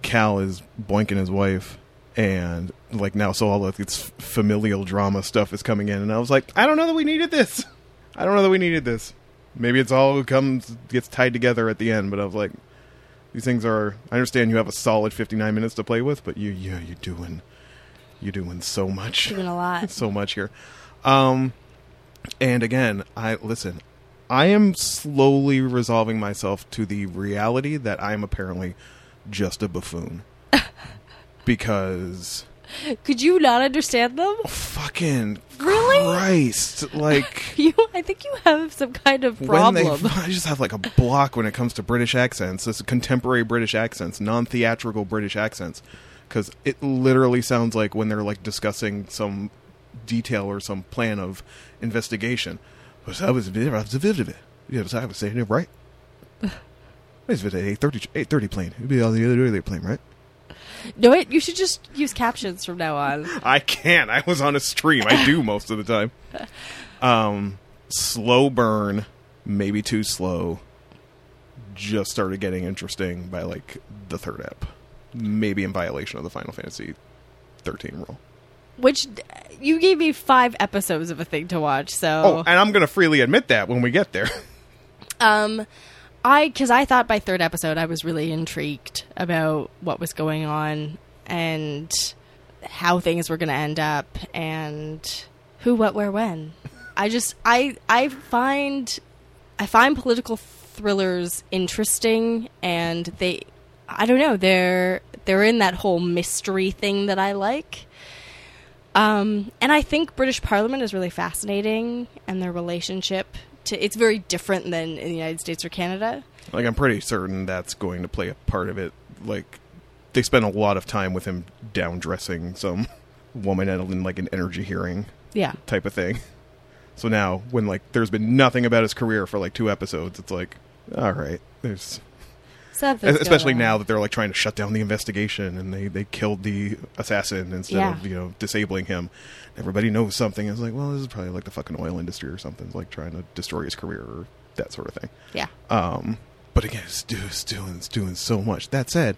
Cal is boinking his wife, and like now, so all of this familial drama stuff is coming in, and I was like, I don't know that we needed this. I don't know that we needed this. Maybe it's all comes gets tied together at the end, but I was like, these things are. I understand you have a solid fifty-nine minutes to play with, but you, yeah, you're doing, you're doing so much Doing a lot. (laughs) so much here. Um, and again, I listen. I am slowly resolving myself to the reality that I am apparently just a buffoon. (laughs) because Could you not understand them? fucking Really? Christ, like (laughs) You, I think you have some kind of problem. they, (laughs) I just have like a block when it comes to British accents. This contemporary British accents, non-theatrical British accents, because it literally sounds like when they're like discussing some detail or some plan of investigation. Was I was I was vivid. Yeah, I was saying it right. (laughs) It's a eight thirty eight thirty plane. It'd be on the other earlier plane, right? no, it. You should just use captions from now on. (laughs) I can't. I was on a stream. I do most of the time. (laughs) Um, slow burn, maybe too slow. Just started getting interesting by like the third ep, maybe in violation of the Final Fantasy thirteen rule. Which you gave me five episodes of a thing to watch, so Oh, and I'm going to freely admit that when we get there. (laughs) Um, I because I thought by third episode I was really intrigued about what was going on and how things were going to end up and who, what, where, when. I just I I find I find political thrillers interesting and they I don't know they're they're in that whole mystery thing that I like. Um, and I think British Parliament is really fascinating, and their relationship to it's very different than in the United States or Canada. like I'm pretty certain that's going to play a part of it. Like they spend a lot of time with him down dressing some woman at in like an energy hearing Yeah, type of thing. So now, when like there's been nothing about his career for like two episodes, it's like, all right, there's Something's especially now that they're like trying to shut down the investigation and they they killed the assassin instead Yeah. of you know disabling him. Everybody knows something. It's like, well, this is probably like the fucking oil industry or something, like trying to destroy his career or that sort of thing. Yeah, Um, but again, it's, it's doing it's doing so much. That said,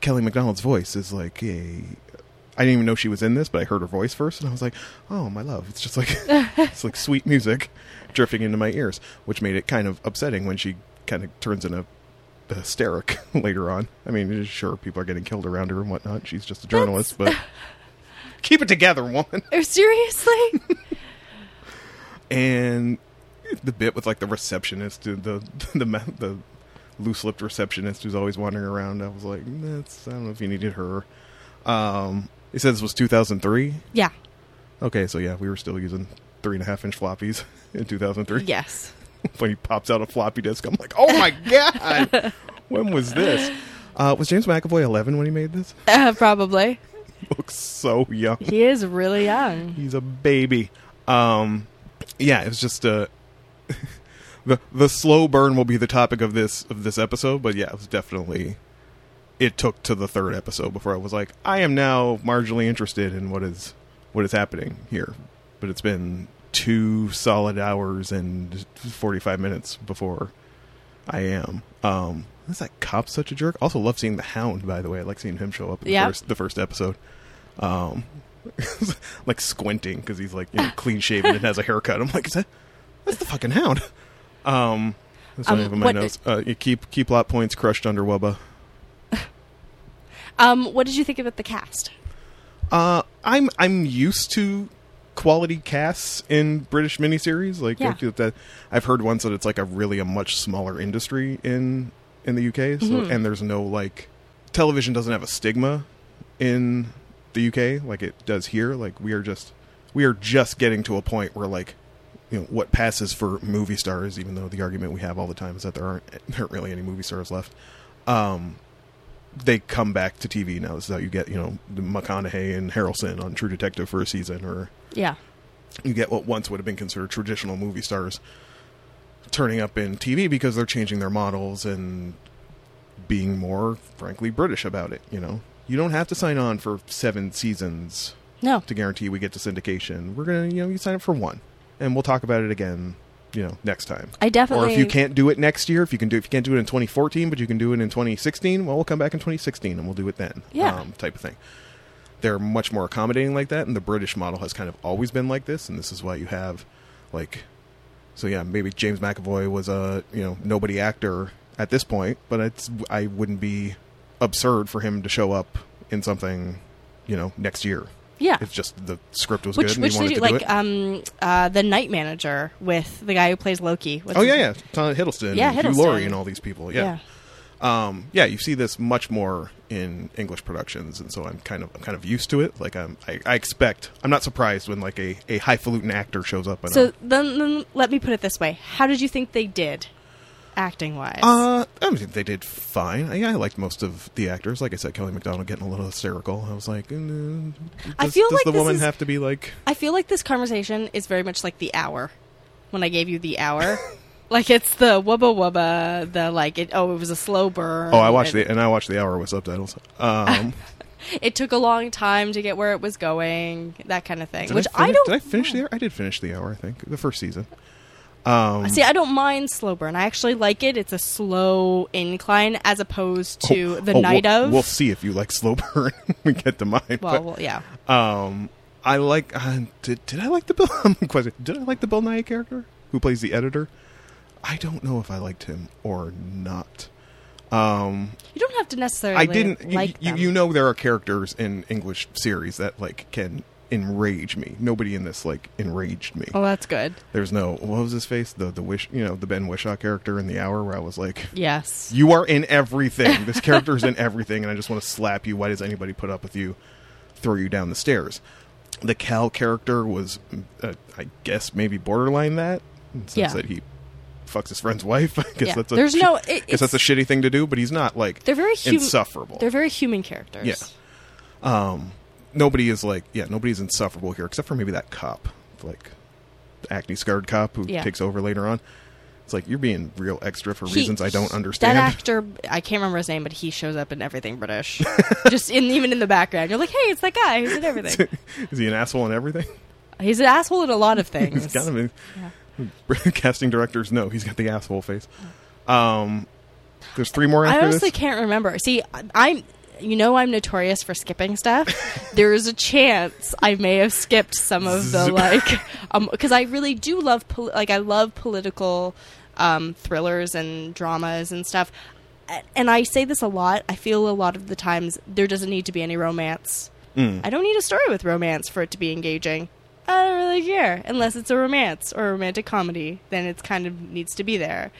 Kelly Macdonald's voice is like a. I didn't even know she was in this, but I heard her voice first, and I was like, "Oh, my love!" It's just like (laughs) it's like sweet music drifting into my ears, which made it kind of upsetting when she kind of turns into a hysteric (laughs) later on. I mean, sure, people are getting killed around her and whatnot. She's just a journalist, but (laughs) keep it together, woman. oh, seriously. (laughs) and the bit with like the receptionist, the the the, the loose lipped receptionist who's always wandering around. I was like, that's I don't know if you needed her. Um, he said this was 2003. yeah. Okay, so yeah, we were still using three and a half inch floppies in 2003. Yes. (laughs) when he pops out a floppy disk, I'm like, oh my (laughs) god, when was this? Uh, was James McAvoy 11 when he made this? (laughs) Uh, probably. Looks so young. He is really young. He's a baby. Um, yeah, it was just uh, the the slow burn will be the topic of this of this episode. But yeah, it was definitely. It took to the third episode before I was like, I am now marginally interested in what is what is happening here. But it's been two solid hours and forty five minutes before I am. Um, is that cop such a jerk? Also, love seeing the Hound. By the way, I like seeing him show up in the first the first episode. Um, (laughs) like squinting because he's like you know, clean shaven and has a haircut. I'm like, is that that's the fucking Hound? Um, that's Um, one of my what- notes. Uh, you keep keep lot points crushed under Wubba. (laughs) Um, what did you think about the cast? Uh, I'm I'm used to quality casts in British miniseries. Like Yeah. I do that, I've heard once that it's like a really a much smaller industry in in the UK. So Mhm. and there's no like television doesn't have a stigma in the UK like it does here. Like we are just we are just getting to a point where like you know what passes for movie stars, even though the argument we have all the time is that there aren't (laughs) there aren't really any movie stars left. Um, they come back to TV now. This is how you get, you know, McConaughey and Harrelson on True Detective for a season, or Yeah. you get what once would have been considered traditional movie stars turning up in TV because they're changing their models and being more, frankly, British about it. You know, you don't have to sign on for seven seasons No. to guarantee we get to syndication. We're gonna, you know, you sign up for one, and we'll talk about it again, you know, next time. I definitely. Or if you can't do it next year, if you can do if you can't do it in 2014, but you can do it in 2016, well, we'll come back in 2016 and we'll do it then. Yeah. um, type of thing. They're much more accommodating like that, and the British model has kind of always been like this, and this is why you have, like, so yeah, maybe James McAvoy was a you know nobody actor at this point, but it's I wouldn't be absurd for him to show up in something, you know, next year. Yeah. It's just the script was Which good and which he they wanted do to do like it. um uh the night manager with the guy who plays Loki. What's oh yeah, yeah, Tom Hiddleston, Yeah, and Hugh Laurie, and all these people. Yeah. um, yeah, you see this much more in English productions, and so I'm kind of I'm kind of used to it. Like I'm, I, I expect I'm not surprised when like a, a highfalutin actor shows up. So a, then, then let me put it this way: How did you think they did, acting wise? uh, I think they did fine. I, I liked most of the actors. Like I said, Kelly Macdonald getting a little hysterical. I was like, uh, does, I feel does like the woman is- have to be like? I feel like this conversation is very much like the hour when I gave you the hour. (laughs) like it's the wubba wubba, the like it. Oh, it was a slow burn. Oh, I watched and the and I watched the hour with subtitles. Um, (laughs) It took a long time to get where it was going, that kind of thing. did which I, finish, don't. Did I finish the hour? I did finish the hour. I think the first season. Um, See, I don't mind slow burn. I actually like it. It's a slow incline as opposed to Oh, the oh, night we'll, of. We'll see if you like slow (laughs) burn when we get to mine. well, but, well, yeah. um, I like. Uh, did did I like the Bill? (laughs) question. Did I like the Bill Nighy character who plays the editor? I don't know if I liked him or not. Um, You don't have to necessarily I didn't. like you, you know, there are characters in English series that like can enrage me. Nobody in this like enraged me. Oh, that's good. There's no what was his face? The the wish you know the Ben Whishaw character in the hour where I was like, Yes. you are in everything. This character is in everything, and I just want to slap you. Why does anybody put up with you? Throw you down the stairs. The Cal character was, uh, I guess, maybe borderline that. Sense Yeah. that he fucks his friend's wife. (laughs) I guess Yeah. that's a There's shi- no- it- guess that's a shitty thing to do, but he's not like They're very hum- insufferable. They're very human characters. Yeah. um, nobody is like, yeah, nobody's insufferable here, except for maybe that cop, like the acne scarred cop who Yeah. takes over later on. It's like you're being real extra for He- reasons I don't understand. That actor, I can't remember his name, but he shows up in everything British. (laughs) Just in even in the background, you're like, hey, it's that guy He's in everything. (laughs) is he an asshole in everything? He's an asshole in a lot of (laughs) things. He's kind of a, Yeah. casting directors know he's got the asshole face. Um, there's three more I honestly this. can't remember. See, I'm, you know, I'm notorious for skipping stuff. (laughs) there is a chance I may have skipped some of the like, um, because I really do love, pol- like, I love political um, thrillers and dramas and stuff. And I say this a lot. I feel a lot of the times there doesn't need to be any romance. Mm. I don't need a story with romance for it to be engaging. I don't really care unless it's a romance or a romantic comedy. Then it's kind of needs to be there.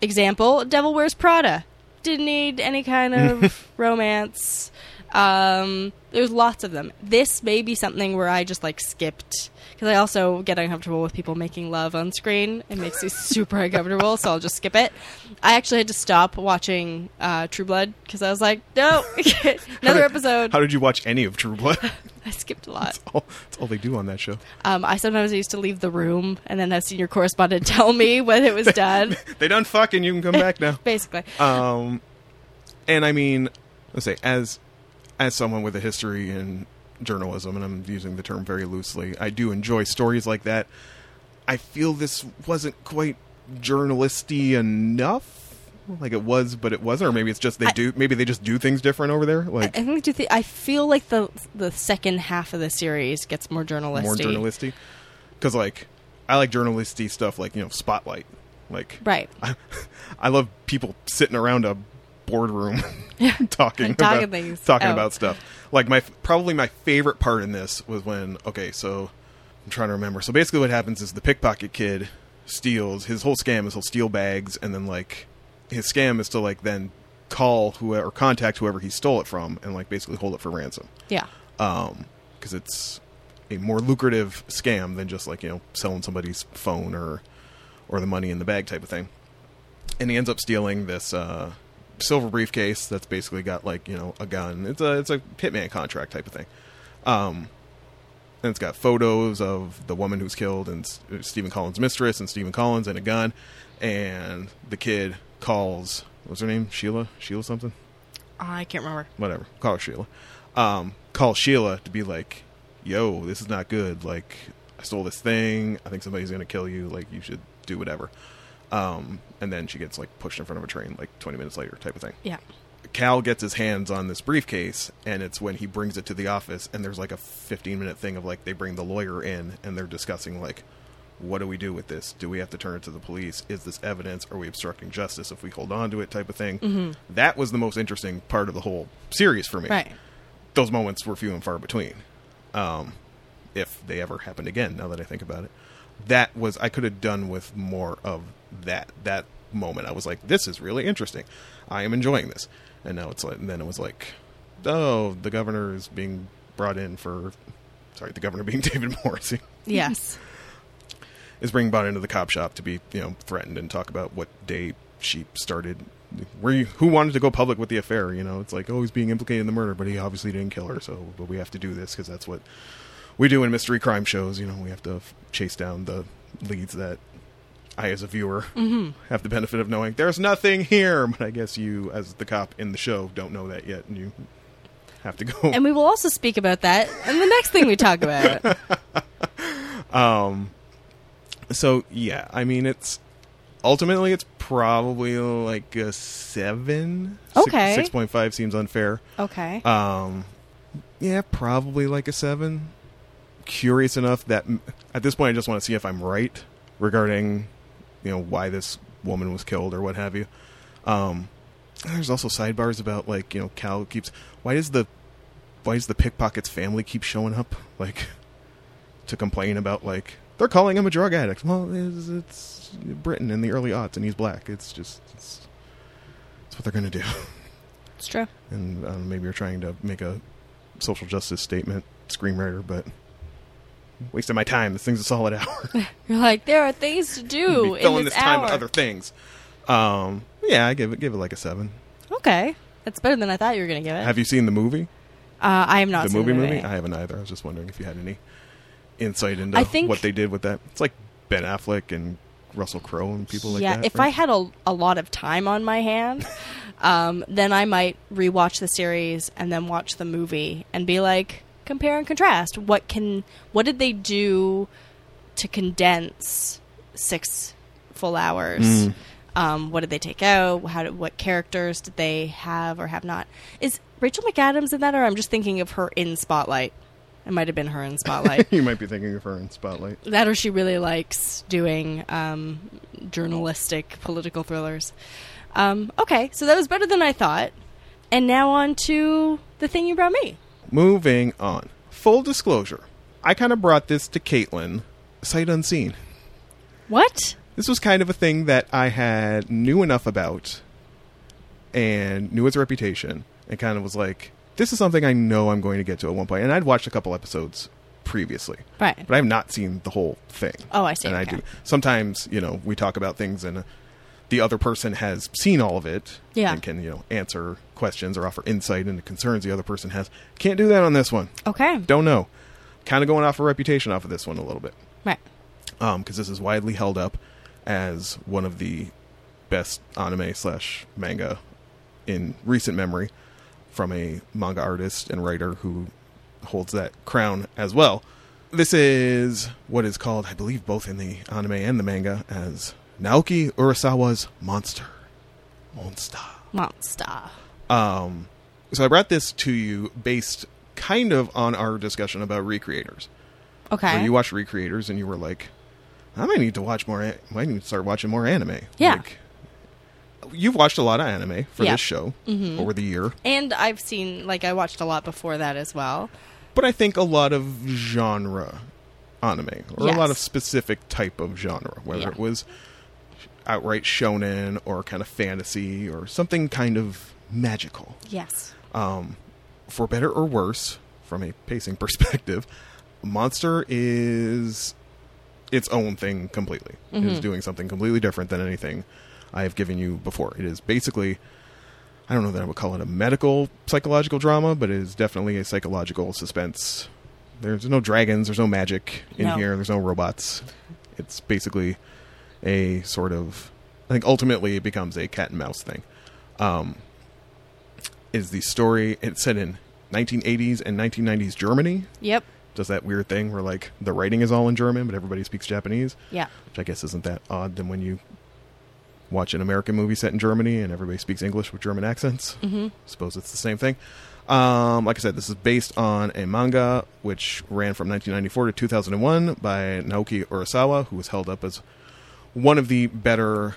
Example: Devil Wears Prada didn't need any kind of (laughs) romance. Um, there's lots of them. This may be something where I just like skipped because I also get uncomfortable with people making love on screen. It makes me (laughs) super uncomfortable, so I'll just skip it. I actually had to stop watching uh, True Blood because I was like, no, (laughs) How another did- episode. How did you watch any of True Blood? (laughs) I skipped a lot. all, that's all they do on that show. Um, I sometimes used to leave the room and then have senior correspondent (laughs) tell me when it was done. (laughs) They done fucking. You can come back now. Basically, Um, and I mean, let's say as as someone with a history in journalism, and I'm using the term very loosely, I do enjoy stories like that. I feel this wasn't quite journalisty enough. Like it was, but it wasn't, or maybe it's just they I- do. Maybe they just do things different over there, Like I like think do thi- I feel like the the second half of the series gets more journalistic. more journalisty. Because like I like journalisty stuff, like you know, Spotlight. Like right? I, (laughs) I love people sitting around a boardroom (laughs) talking (laughs) Talking about things. talking Oh. about stuff. Like my probably my favorite part in this was when okay, so I'm trying to remember. So basically, what happens is the pickpocket kid steals his whole scam is he'll steal bags and then like his scam is to like then call whoever or contact whoever he stole it from and like basically hold it for ransom. Yeah, um because it's a more lucrative scam than just like you know selling somebody's phone or or the money in the bag type of thing. And he ends up stealing this uh silver briefcase that's basically got like you know a gun. It's a it's a hitman contract type of thing. Um and it's got photos of the woman who's killed and S- Stephen Collins' mistress and Stephen Collins and a gun and the kid calls what's her name Sheila Sheila something I can't remember. whatever. Call her Sheila. Um, call Sheila to be like, "Yo, this is not good. Like, I stole this thing. I think somebody's gonna kill you. Like, you should do whatever." Um, and then she gets like pushed in front of a train like 20 minutes later, type of thing. Yeah, Cal gets his hands on this briefcase, and it's when he brings it to the office, and there's like a 15 minute thing of like they bring the lawyer in, and they're discussing like, what do we do with this? Do we have to turn it to the police? Is this evidence? Are we obstructing justice if we hold on to it? Type of thing. That was the most interesting part of the whole series for me. right. Those moments were few and far between, um, if they ever happened again. Now that I think about it, that was I could have done with more of that. That moment, I was like, "This is really interesting. I am enjoying this." And now it's like, and then it was like, "Oh, the governor is being brought in for." Sorry, the governor being (laughs) David Morrissey Yes. (laughs) is being brought into the cop shop to be you know threatened and talk about what day she started. Where you, who wanted to go public with the affair you know? It's like oh he's being implicated in the murder but he obviously didn't kill her so but we have to do this because that's what we do in mystery crime shows you know? We have to f- chase down the leads that i as a viewer mm-hmm. have the benefit of knowing. There's nothing here but i guess you as the cop in the show don't know that yet and you have to go. And we will also speak about that in the next thing we talk about. (laughs) Um, So yeah, I mean it's ultimately it's probably like a seven. Okay. six point five seems unfair. Okay. Um, yeah, probably like a seven. Curious enough that at this point I just want to see if I'm right regarding you know why this woman was killed or what have you. Um, there's also sidebars about like you know Cal keeps why does the why does the pickpocket's family keep showing up like (laughs) to complain about like they're calling him a drug addict. Well, it's, it's Britain in the early aughts and he's black. It's just it's, it's what they're gonna do. it's true. And um, maybe you're trying to make a social justice statement, screenwriter, but wasting my time. This thing's a solid hour. (laughs) (laughs) You're like there are things to do filling this, this time with other things. Um, yeah, I give it give it like a seven. Okay, that's better than I thought you were going to give it. Have you seen the movie? uh, I am not the seen movie, the movie? I haven't either. I was just wondering if you had any insight into I think- what they did with that. It's like Ben Affleck and Russell Crowe and people like yeah, that. if I had a, a lot of time on my hand, (laughs) um, then I might rewatch the series and then watch the movie and be like, compare and contrast. What can what did they do to condense six full hours? Mm. Um, what did they take out? How did, what characters did they have or have not? Is Rachel McAdams in that, or I'm just thinking of her in Spotlight? It might have been her in (laughs) Spotlight. you might be thinking of her in Spotlight. that or she really likes doing um, journalistic political thrillers. Um, okay, so that was better than I thought. And now on to the thing you brought me. Moving on. Full disclosure. I kind of brought this to Caitlin sight unseen. What? This was kind of a thing that I had knew enough about and knew its reputation and kind of was like, this is something I know I'm going to get to at one. And I'd watched a couple episodes previously, Right. but I have not seen the whole thing. Oh, I see. And I do. Sometimes, you know, we talk about things and the other person has seen all of it Yeah. and can you know answer questions or offer insight into concerns the other person has. Can't do that on this one. Okay. Don't know. Kind of going off a reputation off of this one a little bit Right. Um, because this is widely held up as one of the best anime slash manga in recent memory from a manga artist and writer who holds that crown as well. This is what is called, I believe, both in the anime and the manga, as Naoki Urasawa's Monster. Monster. Monster. Um, so I brought this to you based kind of on our discussion about recreators. Okay. Where you watched Recreators and you were like, I might need to watch more. I might need to start watching more anime. Yeah. Like, you've watched a lot of anime for Yeah. this show Mhm. over the year, and I've seen like I watched a lot before that as well. but I think a lot of genre anime or a lot of specific type of genre, whether Yeah. it was outright shonen or kind of fantasy or something kind of magical. Yes. um, for better or worse, from a pacing (laughs) perspective, Monster is its own thing completely. It is Mhm. doing something completely different than anything I have given you before. It is basically, I don't know that I would call it a medical psychological drama, but it is definitely a psychological suspense. There's no dragons, there's no magic in No. here, there's no robots. It's basically a sort of, I think ultimately it becomes a cat and mouse thing. Um, is the story it's set in 1980s and 1990s Germany. Yep. Does that weird thing where like the writing is all in German, but everybody speaks Japanese, Yeah. which I guess isn't that odd than when you watch an American movie set in Germany and everybody speaks English with German accents. Mm-hmm. Suppose it's the same thing. Um, like I said, this is based on a manga which ran from 1994 to 2001 by Naoki Urasawa, who was held up as one of the better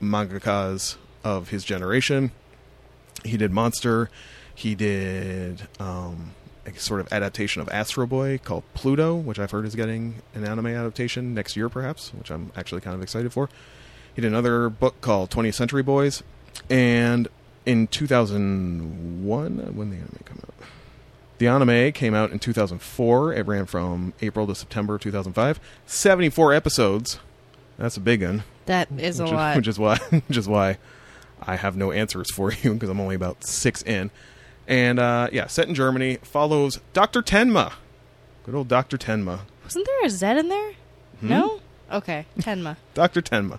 mangakas of his generation. He did Monster. He did um, a sort of adaptation of Astro Boy called Pluto, which I've heard is getting an anime adaptation next year, perhaps, which I'm actually kind of excited for. He did another book called 20th Century Boys, and in 2001, when the anime come out, the anime came out in 2004. It ran from April to September 2005. 74 episodes. That's a big one That is a which lot. which is why (laughs) which is why I have no answers for you because I'm only about six in. And uh, yeah, set in Germany, follows Doctor Tenma. Good old Doctor Tenma. Wasn't there a Z in there? Hmm? No. Okay. Tenma. (laughs) Doctor Tenma.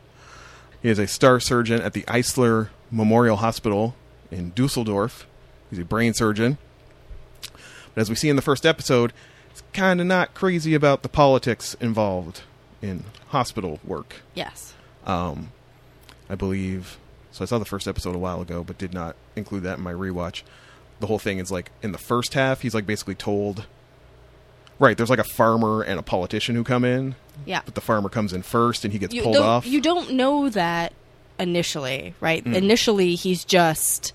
He is a star surgeon at the Eisler Memorial Hospital in Dusseldorf. He's a brain surgeon. But as we see in the first episode, he's kind of not crazy about the politics involved in hospital work. Yes. Um, I believe. So I saw the first episode a while ago, but did not include that in my rewatch. The whole thing is like in the first half, he's like basically told. Right, there's like a farmer and a politician who come in, Yeah. but the farmer comes in first and he gets You pulled off. you don't know that initially, right? Mm. Initially, he's just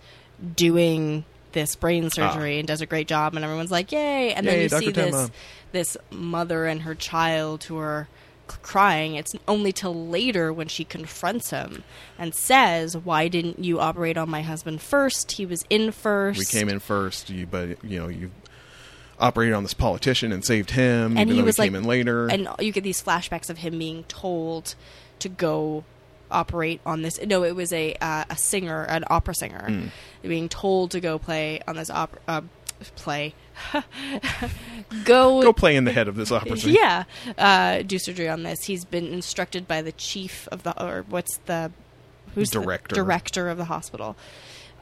doing this brain Ah. surgery and does a great job, and everyone's like, "Yay!" And then you Dr. see this this mother and her child who are crying. It's only till later when she confronts him and says, "Why didn't you operate on my husband first? He was in first. we came in first, you, but you know you operated on this politician and saved him, And even he though was he came like- in later. and you get these flashbacks of him being told to go operate on this no it was a uh, a singer an opera singer Mm. being told to go play on this opera uh, play (laughs) go Go play in the head of this opportunity. yeah uh, do surgery on this he's been instructed by the chief of the or what's the who's the Director. director of the hospital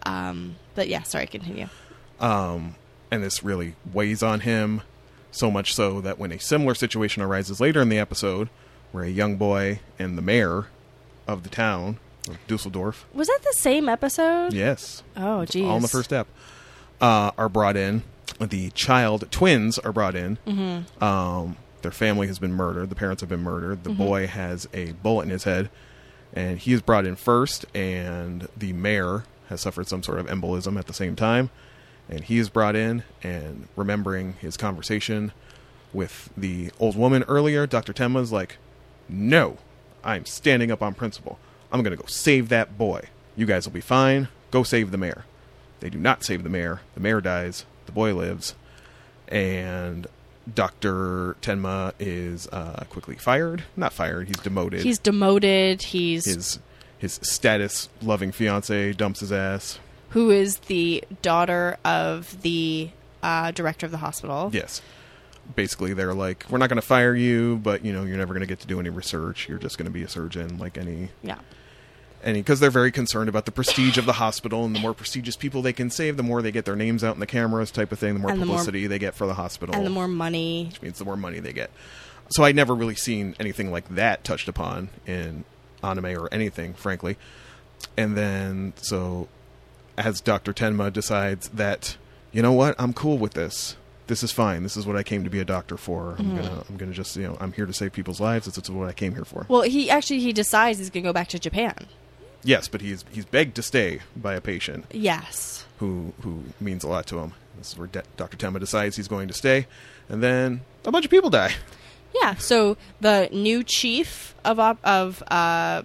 um, but yeah sorry continue um, and this really weighs on him so much so that when a similar situation arises later in the episode where a young boy and the mayor of the town of dusseldorf was that the same episode? Yes. Oh geez. all in the first step. Uh, are brought in. The child twins are brought in. Mm-hmm. um, their family has been murdered. The parents have been murdered. The Mhm. boy has a bullet in his head and he is brought in first and the mayor has suffered some sort of embolism at the same time and he is brought in and remembering his conversation with the old woman earlier. Dr tenma's like no i'm standing up on principle. I'm going to go save that boy. You guys will be fine. Go save the mayor. They do not save the mayor. The mayor dies. The boy lives. And dr tenma is uh, quickly fired. Not fired. He's demoted. He's demoted. He's his his status loving fiance dumps his ass. Who is the daughter of the uh, director of the hospital? Yes. Basically, they're like, we're not going to fire you, but you know, you're never going to get to do any research. You're just going to be a surgeon, like any Yeah. any because they're very concerned about the prestige of the hospital, and the more prestigious people they can save, the more they get their names out in the cameras, type of thing. The more And the more- publicity they get for the hospital, And the more money. which means the more money they get. So I'd never really seen anything like that touched upon in anime or anything, frankly. And then so as Dr. Tenma decides that, you know what, I'm cool with this. This is fine. This is what I came to be a doctor for. I'm gonna I'm gonna just you know, I'm here to save people's lives. This is what I came here for. Well, he actually he decides he's going to go back to Japan. Yes, but he's he's begged to stay by a patient Yes. who who means a lot to him. This is where De- Dr. Tenma decides he's going to stay, and then a bunch of people die. Yeah. So the new chief of op- of uh,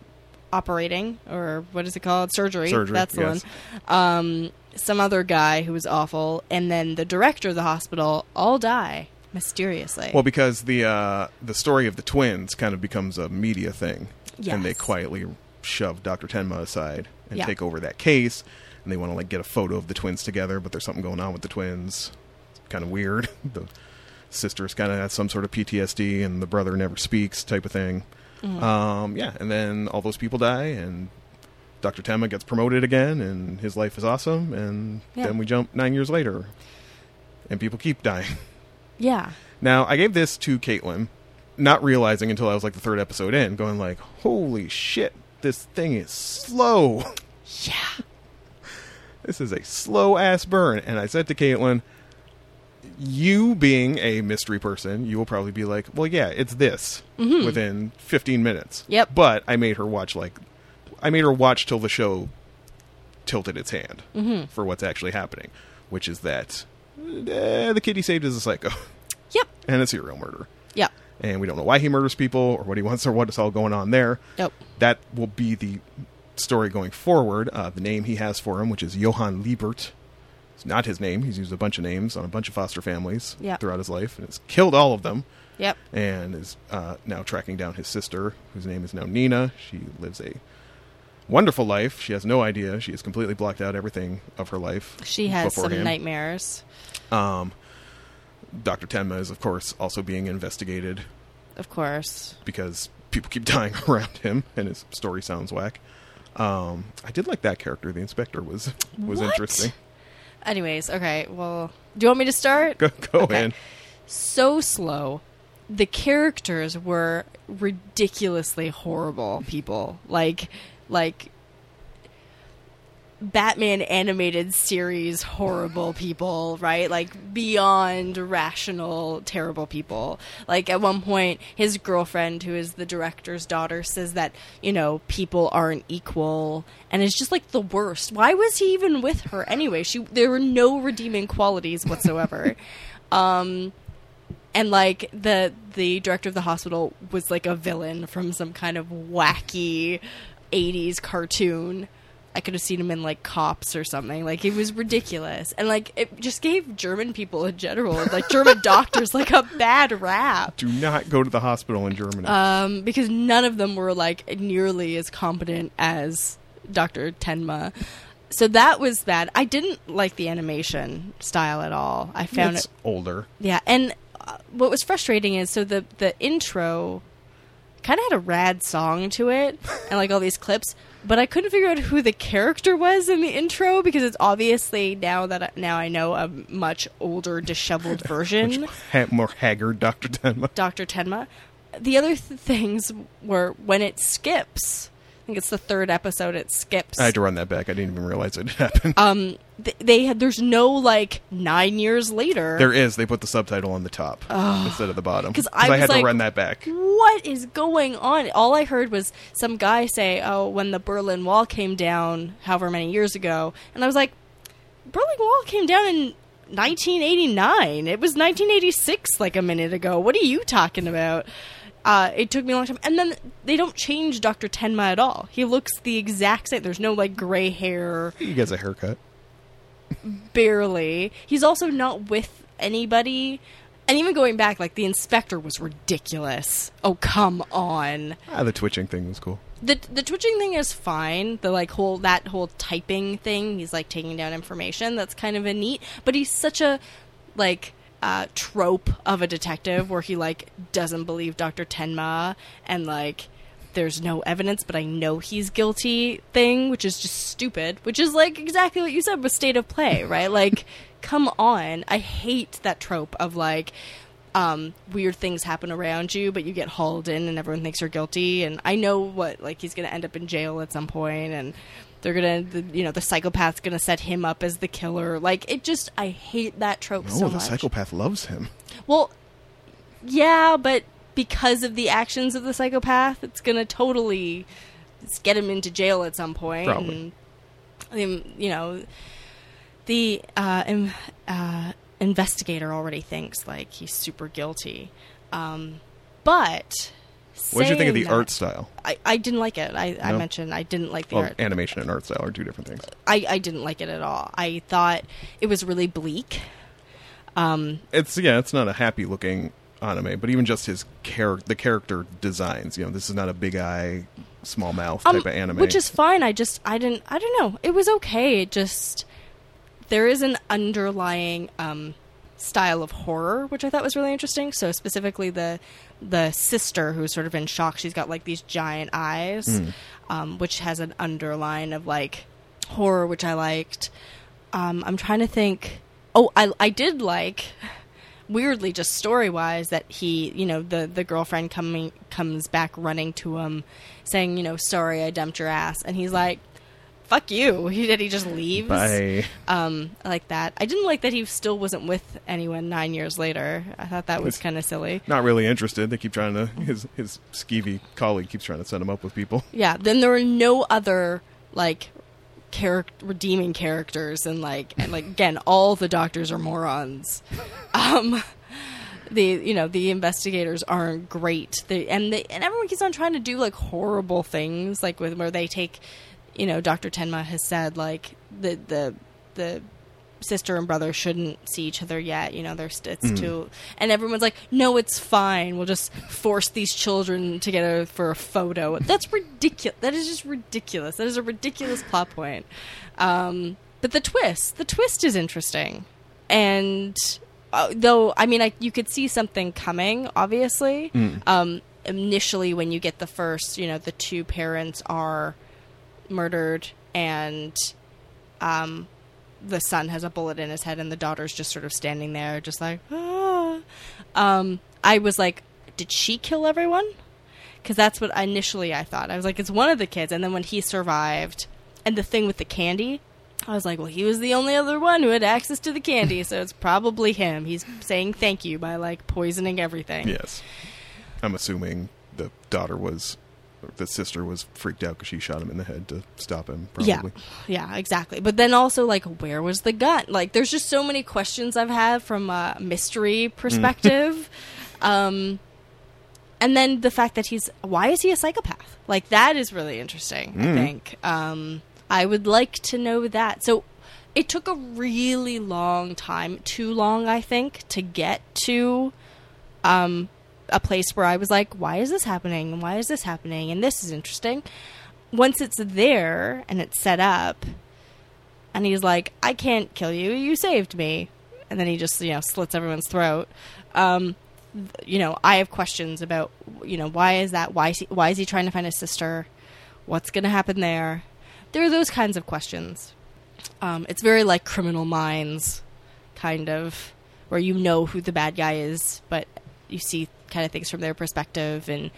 operating or what is it called surgery? Surgery, That's the yes. one. Um, some other guy who was awful, and then the director of the hospital all die mysteriously. Well, because the uh, the story of the twins kind of becomes a media thing, and they quietly shove Dr. Tenma aside and Yeah. take over that case, and they want to like get a photo of the twins together, but there's something going on with the twins. It's kind of weird. (laughs) the sister's kind of has some sort of PTSD, and the brother never speaks, type of thing. Mm-hmm. Um, yeah, and then all those people die, and Dr. Tenma gets promoted again, and his life is awesome, and Yeah. then we jump nine years later, and people keep dying. yeah. Now, I gave this to Caitlin, not realizing until I was like the third episode in, going like, "Holy shit, this thing is slow. Yeah. (laughs) This is a slow ass burn." And I said to Caitlin, "You being a mystery person, you will probably be like, well, yeah, it's this within 15 minutes." Yep. But I made her watch like, I made her watch till the show tilted its hand for what's actually happening, which is that uh, the kid he saved is a psycho (laughs) Yep. and a serial murderer Yep. and we don't know why he murders people or what he wants or what's all going on there. Nope. That will be the story going forward. Uh, the name he has for him, which is Johann Liebert, it's not his name. He's used a bunch of names on a bunch of foster families Yeah. throughout his life and has killed all of them. Yep. And is uh, now tracking down his sister, whose name is now Nina. She lives a wonderful life. She has no idea. She has completely blocked out everything of her life. She has some nightmares. Um, Dr. Tenma is, of course, also being investigated Of course. because people keep (laughs) dying around him, and his story sounds whack. Um, I did like that character. The inspector was was What? interesting. Anyways, okay. Well, do you want me to start? Go, go Okay. in. so slow. The characters were ridiculously horrible people. Like like Batman animated series horrible people, right? Like beyond rational terrible people. Like at one point his girlfriend who is the director's daughter says that, you know, people aren't equal and it's just like the worst. Why was he even with her anyway? She there were no redeeming qualities whatsoever. (laughs) um and like the the director of the hospital was like a villain from some kind of wacky 80s cartoon i could have seen him in like cops or something like it was ridiculous and like it just gave german people in general like german (laughs) doctors like a bad rap Do not go to the hospital in Germany. um, because none of them were like nearly as competent as Dr. Tenma. So that was bad. I didn't like the animation style at all. I found it's it older. yeah, and uh, what was frustrating is so the the intro kind of had a rad song to it, and like all these clips, but I couldn't figure out who the character was in the intro because it's obviously now that I, now I know a much older, disheveled (laughs) version. Ha- more haggard Dr. Tenma. Dr. Tenma. The other th- things were when it skips. I think it's the third episode. It skips. I had to run that back. I didn't even realize it happened. um, th- they had. There's no like nine years later. there is. They put the subtitle on the top instead of the bottom because I was had like- to run that back. what is going on? All I heard was some guy say, "Oh, when the Berlin Wall came down, however many years ago," and I was like, "Berlin Wall came down in 1989. It was 1986, like a minute ago. What are you talking about?" Uh, it took me a long time, and then they don't change Doctor Tenma at all. He looks the exact same. There's no like gray hair, He gets a haircut. Barely. He's also not with anybody. And even going back, like the inspector was ridiculous. Oh come on. Ah, the twitching thing was cool. The the twitching thing is fine. The like whole that whole typing thing. He's like taking down information. That's kind of a neat. But he's such a like uh, trope of a detective where he like doesn't believe Dr. Tenma and like there's no evidence, but I know he's guilty thing, which is just stupid. Which is like exactly what you said with state of play, (laughs) right? like, come on. I hate that trope of like um, weird things happen around you, but you get hauled in and everyone thinks you're guilty. And I know what like he's gonna end up in jail at some point, and they're gonna the, you know the psychopath's gonna set him up as the killer. Like it just I hate that trope Oh, so the much. psychopath loves him. Well, yeah, but because of the actions of the psychopath, it's gonna totally get him into jail at some point. Probably. And, um, you know, the uh, in, uh, investigator already thinks like he's super guilty. Um, but What did you think of the that- art style? I, I didn't like it. I, I mentioned I didn't like the Well, art. animation and art style are two different things. I, I didn't like it at all. I thought it was really bleak. Um, It's yeah, it's not a happy looking anime, but even just his char- the character designs. You know, this is not a big eye, small mouth type Um, of anime. Which is fine. I just I didn't I don't know. It was okay. It just there is an underlying um, style of horror which I thought was really interesting. So specifically the the sister who's sort of in shock. She's got like these giant eyes, Hmm. um, which has an underline of like horror, which I liked. Um, I'm trying to think. Oh, I I did like weirdly just story wise that he you know the the girlfriend coming comes back running to him saying you know sorry i dumped your ass and he's like fuck you (laughs) he did he just leaves Bye. um I like that i didn't like that he still wasn't with anyone nine years later i thought that was kind of silly Not really interested. They keep trying to his his skeevy colleague keeps trying to set him up with people. yeah then there were no other like redeeming characters and like and like again all the doctors are morons. Um the you know the investigators aren't great. They and they and everyone keeps on trying to do like horrible things like with where they take you know dr tenma has said like the the the sister and brother shouldn't see each other yet you know they're st- it's too and everyone's like no it's fine we'll just force these children together for a photo. That's ridiculous that is just ridiculous that is a ridiculous plot point. Um but the twist the twist is interesting. And uh, though I mean, I, you could see something coming. Obviously, um, initially when you get the first, you know, the two parents are murdered, and um, the son has a bullet in his head, and the daughter's just sort of standing there, just like, ah. Um, I was like, did she kill everyone? Because that's what initially I thought. I was like, it's one of the kids, and then when he survived, and the thing with the candy, I was like, well, he was the only other one who had access to the candy, so it's probably him. He's saying thank you by like poisoning everything. Yes, I'm assuming the daughter was, the sister was freaked out because she shot him in the head to stop him. Probably. Yeah, yeah, exactly. But then also, like, where was the gun? Like, there's just so many questions I've had from a mystery perspective. (laughs) um, and then the fact that he's why is he a psychopath? Like, that is really interesting. I Mm. think um, I would like to know that. So it took a really long time, too long, I think, to get to um, a place where I was like, why is this happening? Why is this happening? And this is interesting. Once it's there and it's set up, and he's like, I can't kill you. You saved me. And then he just, you know, slits everyone's throat. Um, you know, I have questions about, you know, why is that? Why is he, why is he trying to find his sister? What's going to happen there? There are those kinds of questions. Um, it's very like Criminal Minds, kind of, where you know who the bad guy is, but you see kind of things from their perspective, and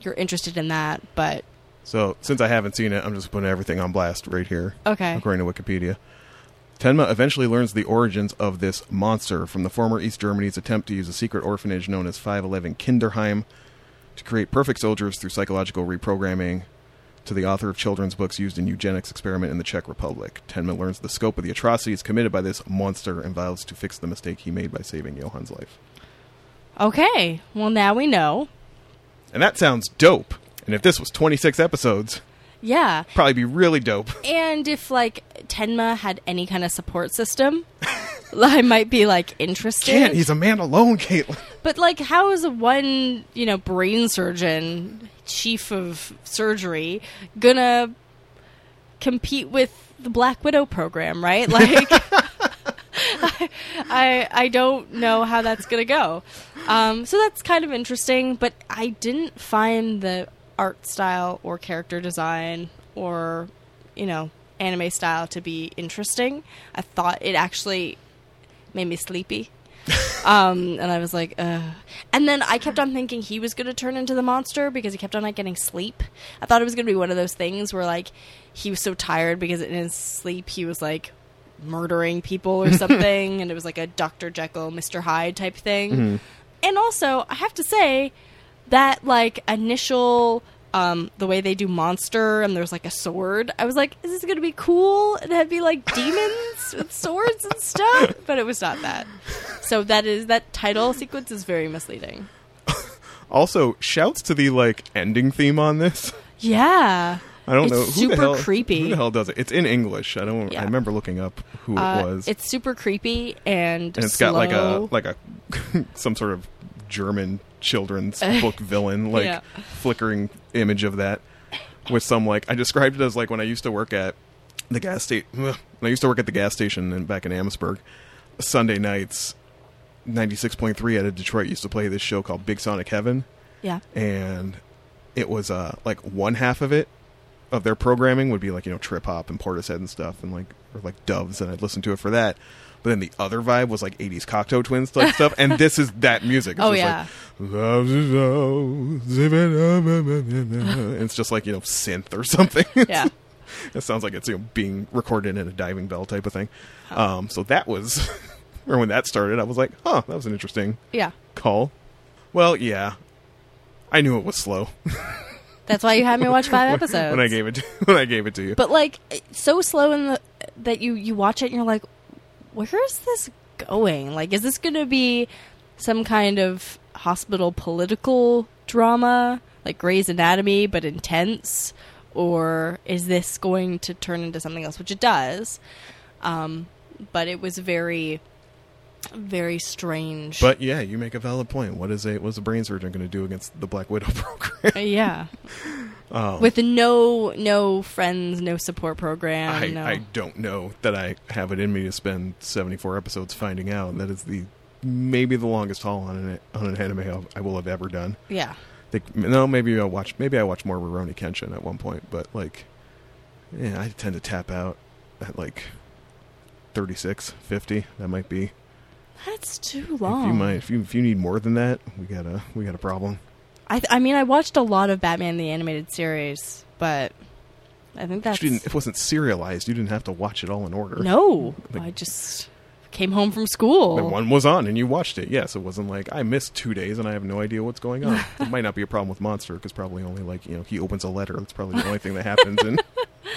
you're interested in that. But So since I haven't seen it, I'm just putting everything on blast right here. okay, according to Wikipedia. Tenma eventually learns the origins of this monster from the former East Germany's attempt to use a secret orphanage known as 511 Kinderheim to create perfect soldiers through psychological reprogramming to the author of children's books used in eugenics experiment in the Czech Republic. Tenma learns the scope of the atrocities committed by this monster and vows to fix the mistake he made by saving Johann's life. Okay. Well, now we know. And that sounds dope. And if this was 26 episodes, Yeah. probably be really dope. And if like Tenma had any kind of support system, (laughs) I might be like interested. Can't. He's a man alone, Caitlin. But like, how is one you know brain surgeon, chief of surgery, gonna compete with the Black Widow program? Right? (laughs) Like, I, I I don't know how that's gonna go. Um, so that's kind of interesting. But I didn't find the art style or character design or you know anime style to be interesting. I thought it actually made me sleepy. (laughs) um, and I was like, Ugh. and then I kept on thinking he was going to turn into the monster because he kept on like getting sleep. I thought it was going to be one of those things where like he was so tired because in his sleep he was like murdering people or (laughs) something, and it was like a Doctor Jekyll, Mister Hyde type thing. And also, I have to say that like initial um the way they do monster and there's like a sword i was like is this gonna be cool? And it'd be like demons (laughs) with swords and stuff? But it was not that. So that is that title sequence is very misleading. (laughs) Also, shouts to the like ending theme on this. yeah I don't It's know who super the hell creepy. Who the hell does it? It's in English. I don't. Yeah. I remember looking up who it Uh, was. it's super creepy and and it's got like a like a (laughs) some sort of German children's book (laughs) villain, like Yeah. flickering image of that with some like I described it as like when I used to work at the gas station. When I used to work at the gas station in, back in Amherstburg, Sunday nights, ninety six point three out of Detroit used to play this show called Big Sonic Heaven, yeah and it was uh like one half of it of their programming would be like you know trip hop and Portishead and stuff and like or like Doves and I'd listen to it for that. But then the other vibe was like '80s Cocteau Twins type stuff, and this is that music. It's (laughs) Oh, just yeah. like, "Love is it's just like you know synth or something. (laughs) yeah it sounds like it's you know, being recorded in a diving bell type of thing. Um, so that was, (laughs) or when that started, I was like, huh, that was an interesting yeah call. Well, yeah, I knew it was slow that's why you had me watch five episodes (laughs) when I gave it to, (laughs) when I gave it to you. but like it's so slow in the that you you watch it and you're like where is this going? Like is this gonna be some kind of hospital political drama like Grey's Anatomy but intense? Or is this going to turn into something else? Which it does. Um but it was very very strange But yeah, you make a valid point. What is a what's a brain surgeon going to do against the Black Widow (laughs) program? Yeah Um, with no no friends no support program I, no I don't know that I have it in me to spend 74 episodes finding out. That is the maybe the longest haul on an on an anime I will have ever done. yeah think no, maybe I watch maybe I watch more Rurouni Kenshin at one point, but like, yeah, I tend to tap out at like 36, 50. That might be. That's too If you long might, if you if you need more than that, we got a we got a problem. I, th- I mean, I watched a lot of Batman the animated series, but I think that's it wasn't serialized. You didn't have to watch it all in order. no. Like- I just came home from school. And one was on, and you watched it. Yes, it wasn't like I missed two days and I have no idea what's going on. (laughs) it might not be a problem with Monster because probably only like you know he opens a letter. That's probably the only thing that happens in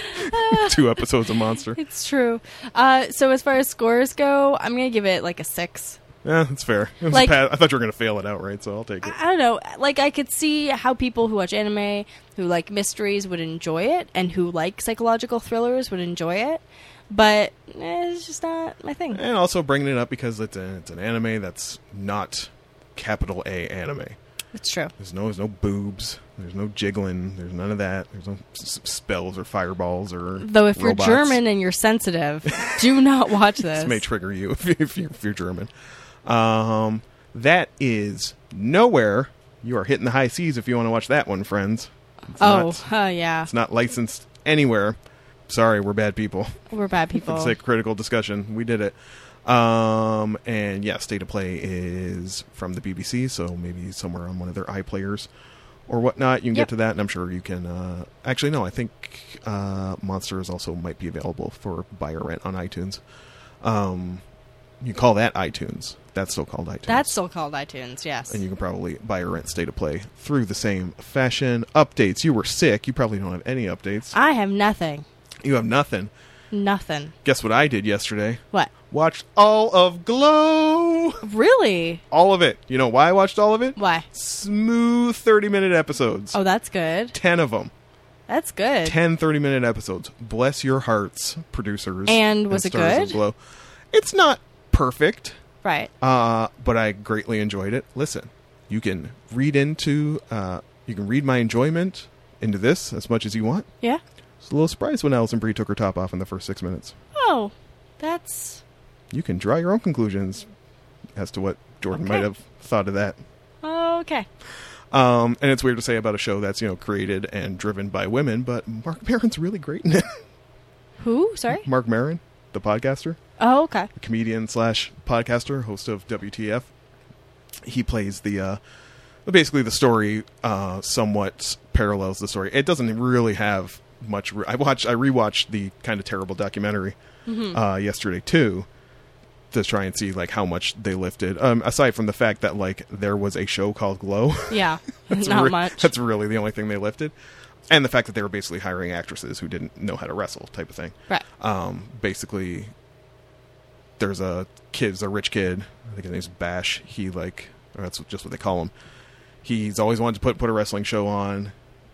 (laughs) two episodes of Monster. It's true. Uh, so as far as scores go, I'm gonna give it like a six. Yeah, that's fair. Like- pa- I thought you were going to fail it outright, so I'll take it. I, I don't know. Like I could see how people who watch anime, who like mysteries, would enjoy it, and who like psychological thrillers would enjoy it. But eh, it's just not my thing. And also bringing it up because it's, a, it's an anime that's not capital A anime. It's true. There's no there's no boobs. There's no jiggling. There's none of that. There's no s- spells or fireballs or Though if robots. you're German and you're sensitive, (laughs) do not watch this. this may trigger you (laughs) if, if, you're, if you're German. Um, that is nowhere. You are hitting the high seas if you want to watch that one, friends. It's oh, not, uh, yeah. it's not licensed anywhere. Sorry, we're bad people. We're bad (laughs) For people. the sake of critical discussion, we did it. Um, and yeah, State of Play is from the BBC, so maybe somewhere on one of their iPlayers or whatnot. You can Yep. get to that, and I'm sure you can. Uh, actually, no, I think uh, Monsters also might be available for buy or rent on iTunes. Um, you call that iTunes. That's still called iTunes. That's still called iTunes, yes. and you can probably buy or rent State of Play through the same fashion. Updates. You were sick. You probably don't have any updates. I have nothing. You have nothing. Nothing. Guess what I did yesterday? What? Watched all of Glow. Really? All of it. You know why I watched all of it? Why? Smooth 30 minute episodes. Oh, that's good. 10 of them. That's good. 10 30 minute episodes. Bless your hearts, producers. And was it stars of good? Glow. It's not perfect, Right. uh, but I greatly enjoyed it. Listen, you can read into, uh, you can read my enjoyment into this as much as you want. Yeah. Was a little surprised when Alison Brie took her top off in the first six minutes. Oh, that's You can draw your own conclusions as to what Jordan Okay. might have thought of that. okay. Um, and it's weird to say about a show that's you know created and driven by women, but Marc Maron's really great in it. Who? Sorry. Mark Maron, the podcaster, Oh, okay. comedian slash podcaster, host of WTF. He plays the uh, basically the story uh, somewhat parallels the story. It doesn't really have much. Re- I watched, I rewatched the kind of terrible documentary uh, yesterday too, to try and see like how much they lifted. Um, aside from the fact that like there was a show called Glow. Yeah. (laughs) That's Not re- much. That's really the only thing they lifted, and the fact that they were basically hiring actresses who didn't know how to wrestle, type of thing. Right. Um, basically, there's a kid, a rich kid. I think his name's Bash. He like, that's just what they call him. He's always wanted to put put a wrestling show on,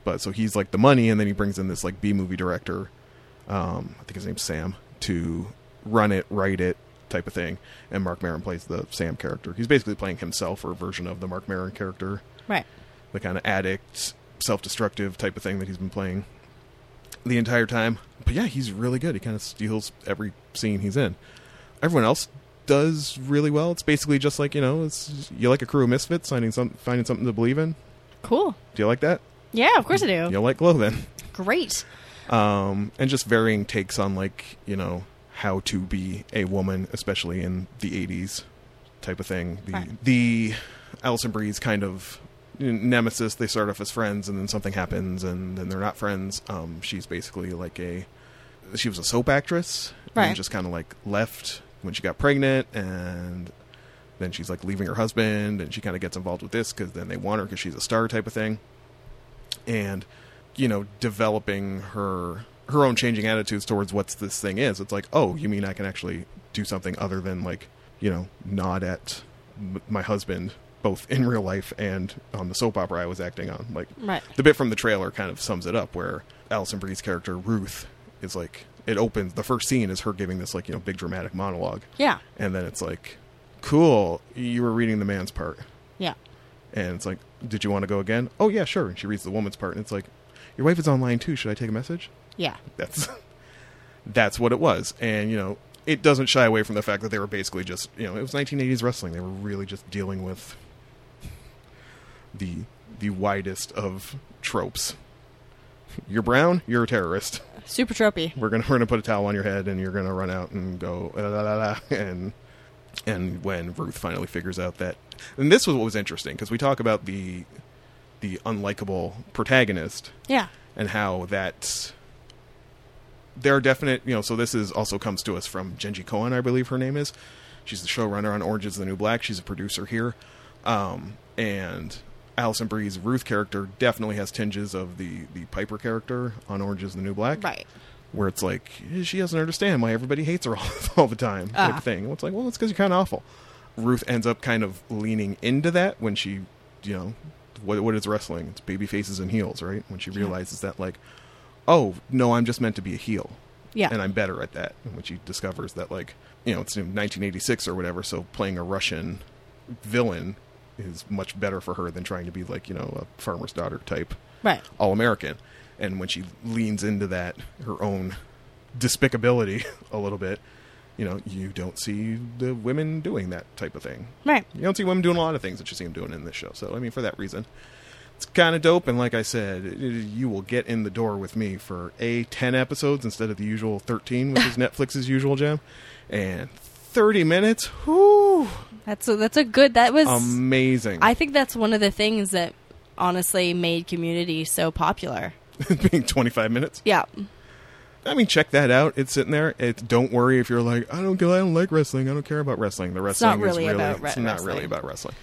but so he's like the money, and then he brings in this like B movie director. Um, I think his name's Sam to run it, write it, type of thing. And Marc Maron plays the Sam character. He's basically playing himself or a version of the Marc Maron character Right. the kind of addict, self-destructive type of thing that he's been playing the entire time. But yeah, he's really good. He kind of steals every scene he's in. Everyone else does really well. It's basically just like you know, it's you like a crew of misfits finding some finding something to believe in. Cool. Do you like that? Yeah, of course I do. You'll like Glow then. Great. Um, and just varying takes on like you know how to be a woman, especially in the '80s type of thing. The Right. the Alison Brie's kind of nemesis. They start off as friends, and then something happens, and then they're not friends. Um, she's basically like a she was a soap actress, Right. and just kind of like left when she got pregnant, and then she's like leaving her husband, and she kind of gets involved with this because then they want her because she's a star type of thing, and you know developing her her own changing attitudes towards what this thing is. It's like, oh, you mean I can actually do something other than like you know nod at m- my husband both in real life and on the soap opera I was acting on. Like Right. the bit from the trailer kind of sums it up where Alison Brie's character Ruth is like it opens the first scene is her giving this like you know big dramatic monologue Yeah. and then it's like cool you were reading the man's part Yeah. and it's like did you want to go again? Oh yeah sure. And she reads the woman's part and it's like your wife is online too. Should I take a message? Yeah. that's that's what it was. And you know it doesn't shy away from the fact that they were basically just you know it was 1980s wrestling. They were really just dealing with the the widest of tropes. You're brown you're a terrorist. Super tropey. we're gonna we're gonna put a towel on your head and you're gonna run out and go ah, "La, la, la, la," and and when Ruth finally figures out that and this was what was interesting because we talk about the the unlikable protagonist Yeah. and how that there are definite you know so this is also comes to us from Jenji Kohan I believe her name is she's the showrunner on Orange is the New Black she's a producer here um, and Alison Brie's Ruth character definitely has tinges of the the Piper character on Orange is the New Black Right. where it's like she doesn't understand why everybody hates her all, (laughs) all the time type Ah. thing. It's like, well, it's because you're kind of awful. Ruth ends up kind of leaning into that when she, you know, what what is wrestling? It's baby faces and heels, right? When she Yeah. realizes that, like, oh no, I'm just meant to be a heel, Yeah. and I'm better at that. And when she discovers that, like, you know, it's in 1986 or whatever, so playing a Russian villain is much better for her than trying to be like, you know, a farmer's daughter type right. all American. And when she leans into that, her own despicability (laughs) a little bit, you know, you don't see the women doing that type of thing. Right. You don't see women doing a lot of things that you see them doing in this show. So, I mean, for that reason, it's kind of dope. And like I said, it, you will get in the door with me for A, 10 episodes instead of the usual 13, which is (laughs) Netflix's usual gem. And 30 minutes, whoo, That's a, that's a good. That was. amazing. I think that's one of the things that honestly made Community so popular. (laughs) Being 25 minutes. Yeah. I mean, check that out. It's sitting there. It, don't worry if you're like, I don't, I don't like wrestling. I don't care about wrestling. The wrestling not really is really, about re- it's not really about wrestling.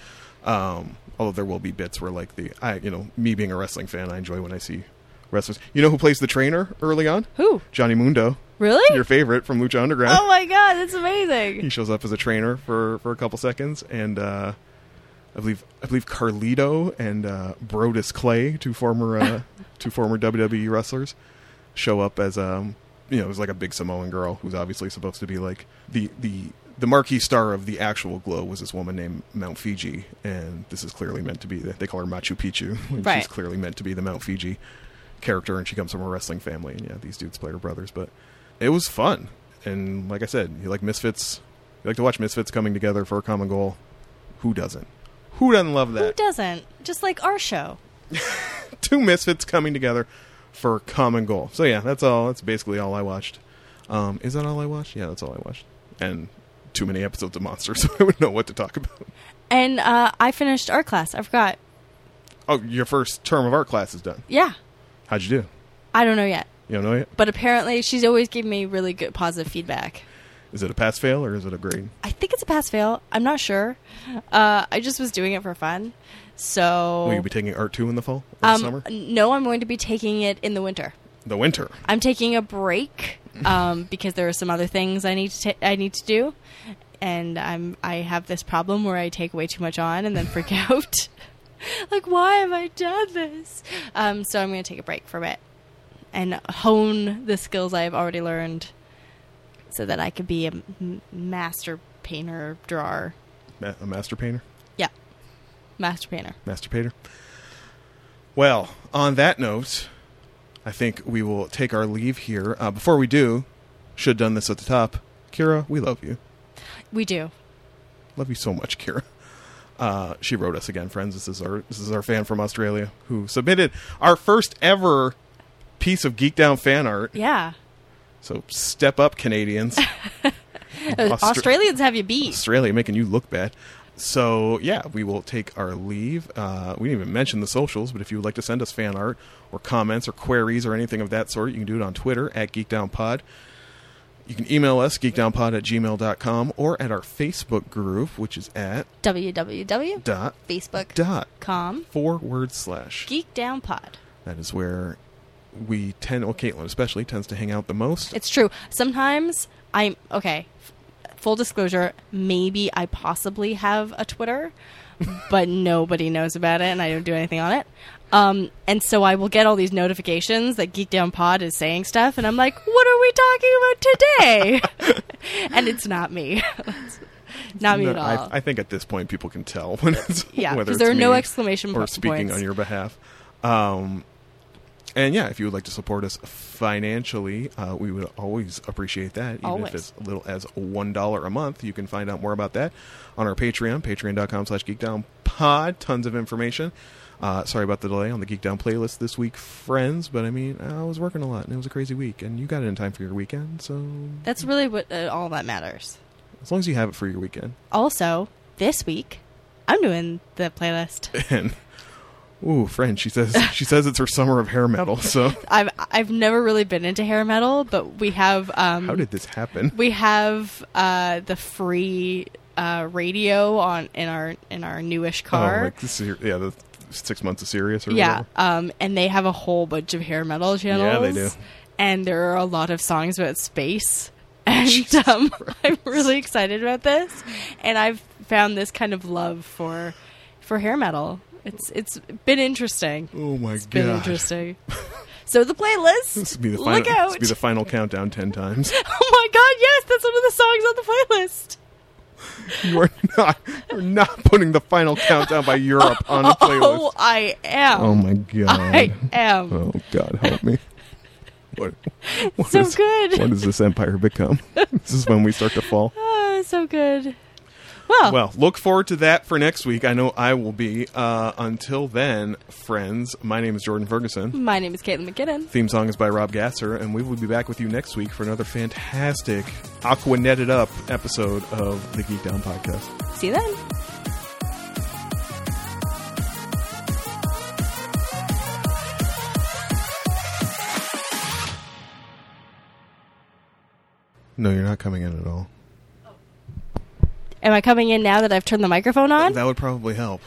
Um, although there will be bits where, like the, I, you know, me being a wrestling fan, I enjoy when I see wrestlers. You know who plays the trainer early on? Who? Johnny Mundo, Really? your favorite from Lucha Underground. oh my god, that's amazing. he shows up as a trainer for for a couple seconds, and uh, I believe I believe Carlito and uh, Brodus Clay, two former uh, (laughs) two former WWE wrestlers, show up as a you know, it was like a big Samoan girl who's obviously supposed to be like the the the marquee star of the actual Glow was this woman named Mount Fiji, and this is clearly meant to be. The, they call her Machu Picchu. (laughs) Right. She's clearly meant to be the Mount Fiji character, and she comes from a wrestling family. And yeah, these dudes play her brothers, but it was fun. And like I said, you like Misfits. You like to watch Misfits coming together for a common goal. Who doesn't? Who doesn't love that? Who doesn't? Just like our show. (laughs) Two Misfits coming together for common goal. So yeah, that's all. That's basically all I watched. Um, is that all I watched? Yeah, that's all I watched. And too many episodes of Monsters, (laughs) so I wouldn't know what to talk about. And uh, I finished art class. I forgot. Oh, your first term of art class is done. Yeah. How'd you do? I don't know yet. You don't know yet? But apparently, she's always giving me really good positive feedback. Is it a pass fail or is it a grade? I think it's a pass fail. I'm not sure. Uh, I just was doing it for fun. So. Will you be taking art two in the fall or um, the summer? No, I'm going to be taking it in the winter. The winter. I'm taking a break um, (laughs) because there are some other things I need to ta- I need to do, and I'm I have this problem where I take way too much on and then freak (laughs) out. (laughs) like, why have I done this? Um, so I'm going to take a break from it and hone the skills I have already learned, so that I could be a m- master painter drawer. Ma- a master painter. Master painter. Master painter. Well, on that note, I think we will take our leave here. Uh, before we do, should have done this at the top. Kira, we love you. We do. Love you so much, Kira. Uh, she wrote us again, friends. This is our this is our fan from Australia who submitted our first ever piece of Geek Down fan art. Yeah. So step up, Canadians. (laughs) Austra- Australians have you beat. Australia making you look bad. So yeah, we will take our leave. Uh, we didn't even mention the socials, but if you would like to send us fan art or comments or queries or anything of that sort, you can do it on Twitter at GeekdownPod. You can email us, geekdownpod at gmail.com, or at our Facebook group, which is at www.facebook.com dot forward slash. geekdownpod. That is where we tend, well, Caitlin especially, tends to hang out the most. It's true. Sometimes I'm okay. Full disclosure, maybe I possibly have a Twitter, but (laughs) nobody knows about it and I don't do anything on it. Um, and so I will get all these notifications that Geek Down Pod is saying stuff, and I'm like, what are we talking about today? (laughs) (laughs) and it's not me. not me No, at all. I, I think at this point people can tell when it's yeah, whether there are no exclamation or speaking points. on your behalf. Um, and yeah, if you would like to support us financially, uh, we would always appreciate that. Even Always. if it's as little as one dollar a month, you can find out more about that on our Patreon, patreon.com slash geekdownpod. Tons of information. Uh, sorry about the delay on the Geek Down playlist this week, friends, but I mean, I was working a lot and it was a crazy week, and you got it in time for your weekend, so That's really what uh, all that matters. as long as you have it for your weekend. Also, this week, I'm doing the playlist. (laughs) And ooh, friend, she says she says it's her summer of hair metal. So (laughs) I've I've never really been into hair metal, but we have um how did this happen? we have uh the free uh radio on in our in our newish car. Oh, like the ser- yeah, the six months of Sirius or yeah, whatever. um and they have a whole bunch of hair metal channels. Yeah, they do. And there are a lot of songs about space. (laughs) And um, I'm really excited about this, and I've found this kind of love for for hair metal. It's it's been interesting. Oh my It's god! been interesting. (laughs) So the playlist. (laughs) This will be the final. Look out! This will be the final countdown ten times. (laughs) oh my god! Yes, that's one of the songs on the playlist. you are not. You're not putting the final countdown by Europe on the playlist. Oh. I am. Oh my god! I am. Oh god, help me! What? what so is- good. What does this empire become? this is when we start to fall. Oh, so good. Well, Well, look forward to that for next week. I know I will be. Uh, until then, friends, my name is Jordan Ferguson. my name is Caitlin McKinnon. Theme song is by Rob Gasser, and we will be back with you next week for another fantastic Aqua Netted Up episode of the Geek Down Podcast. See you then. No, you're not coming in at all. Am I coming in now that I've turned the microphone on? That would probably help.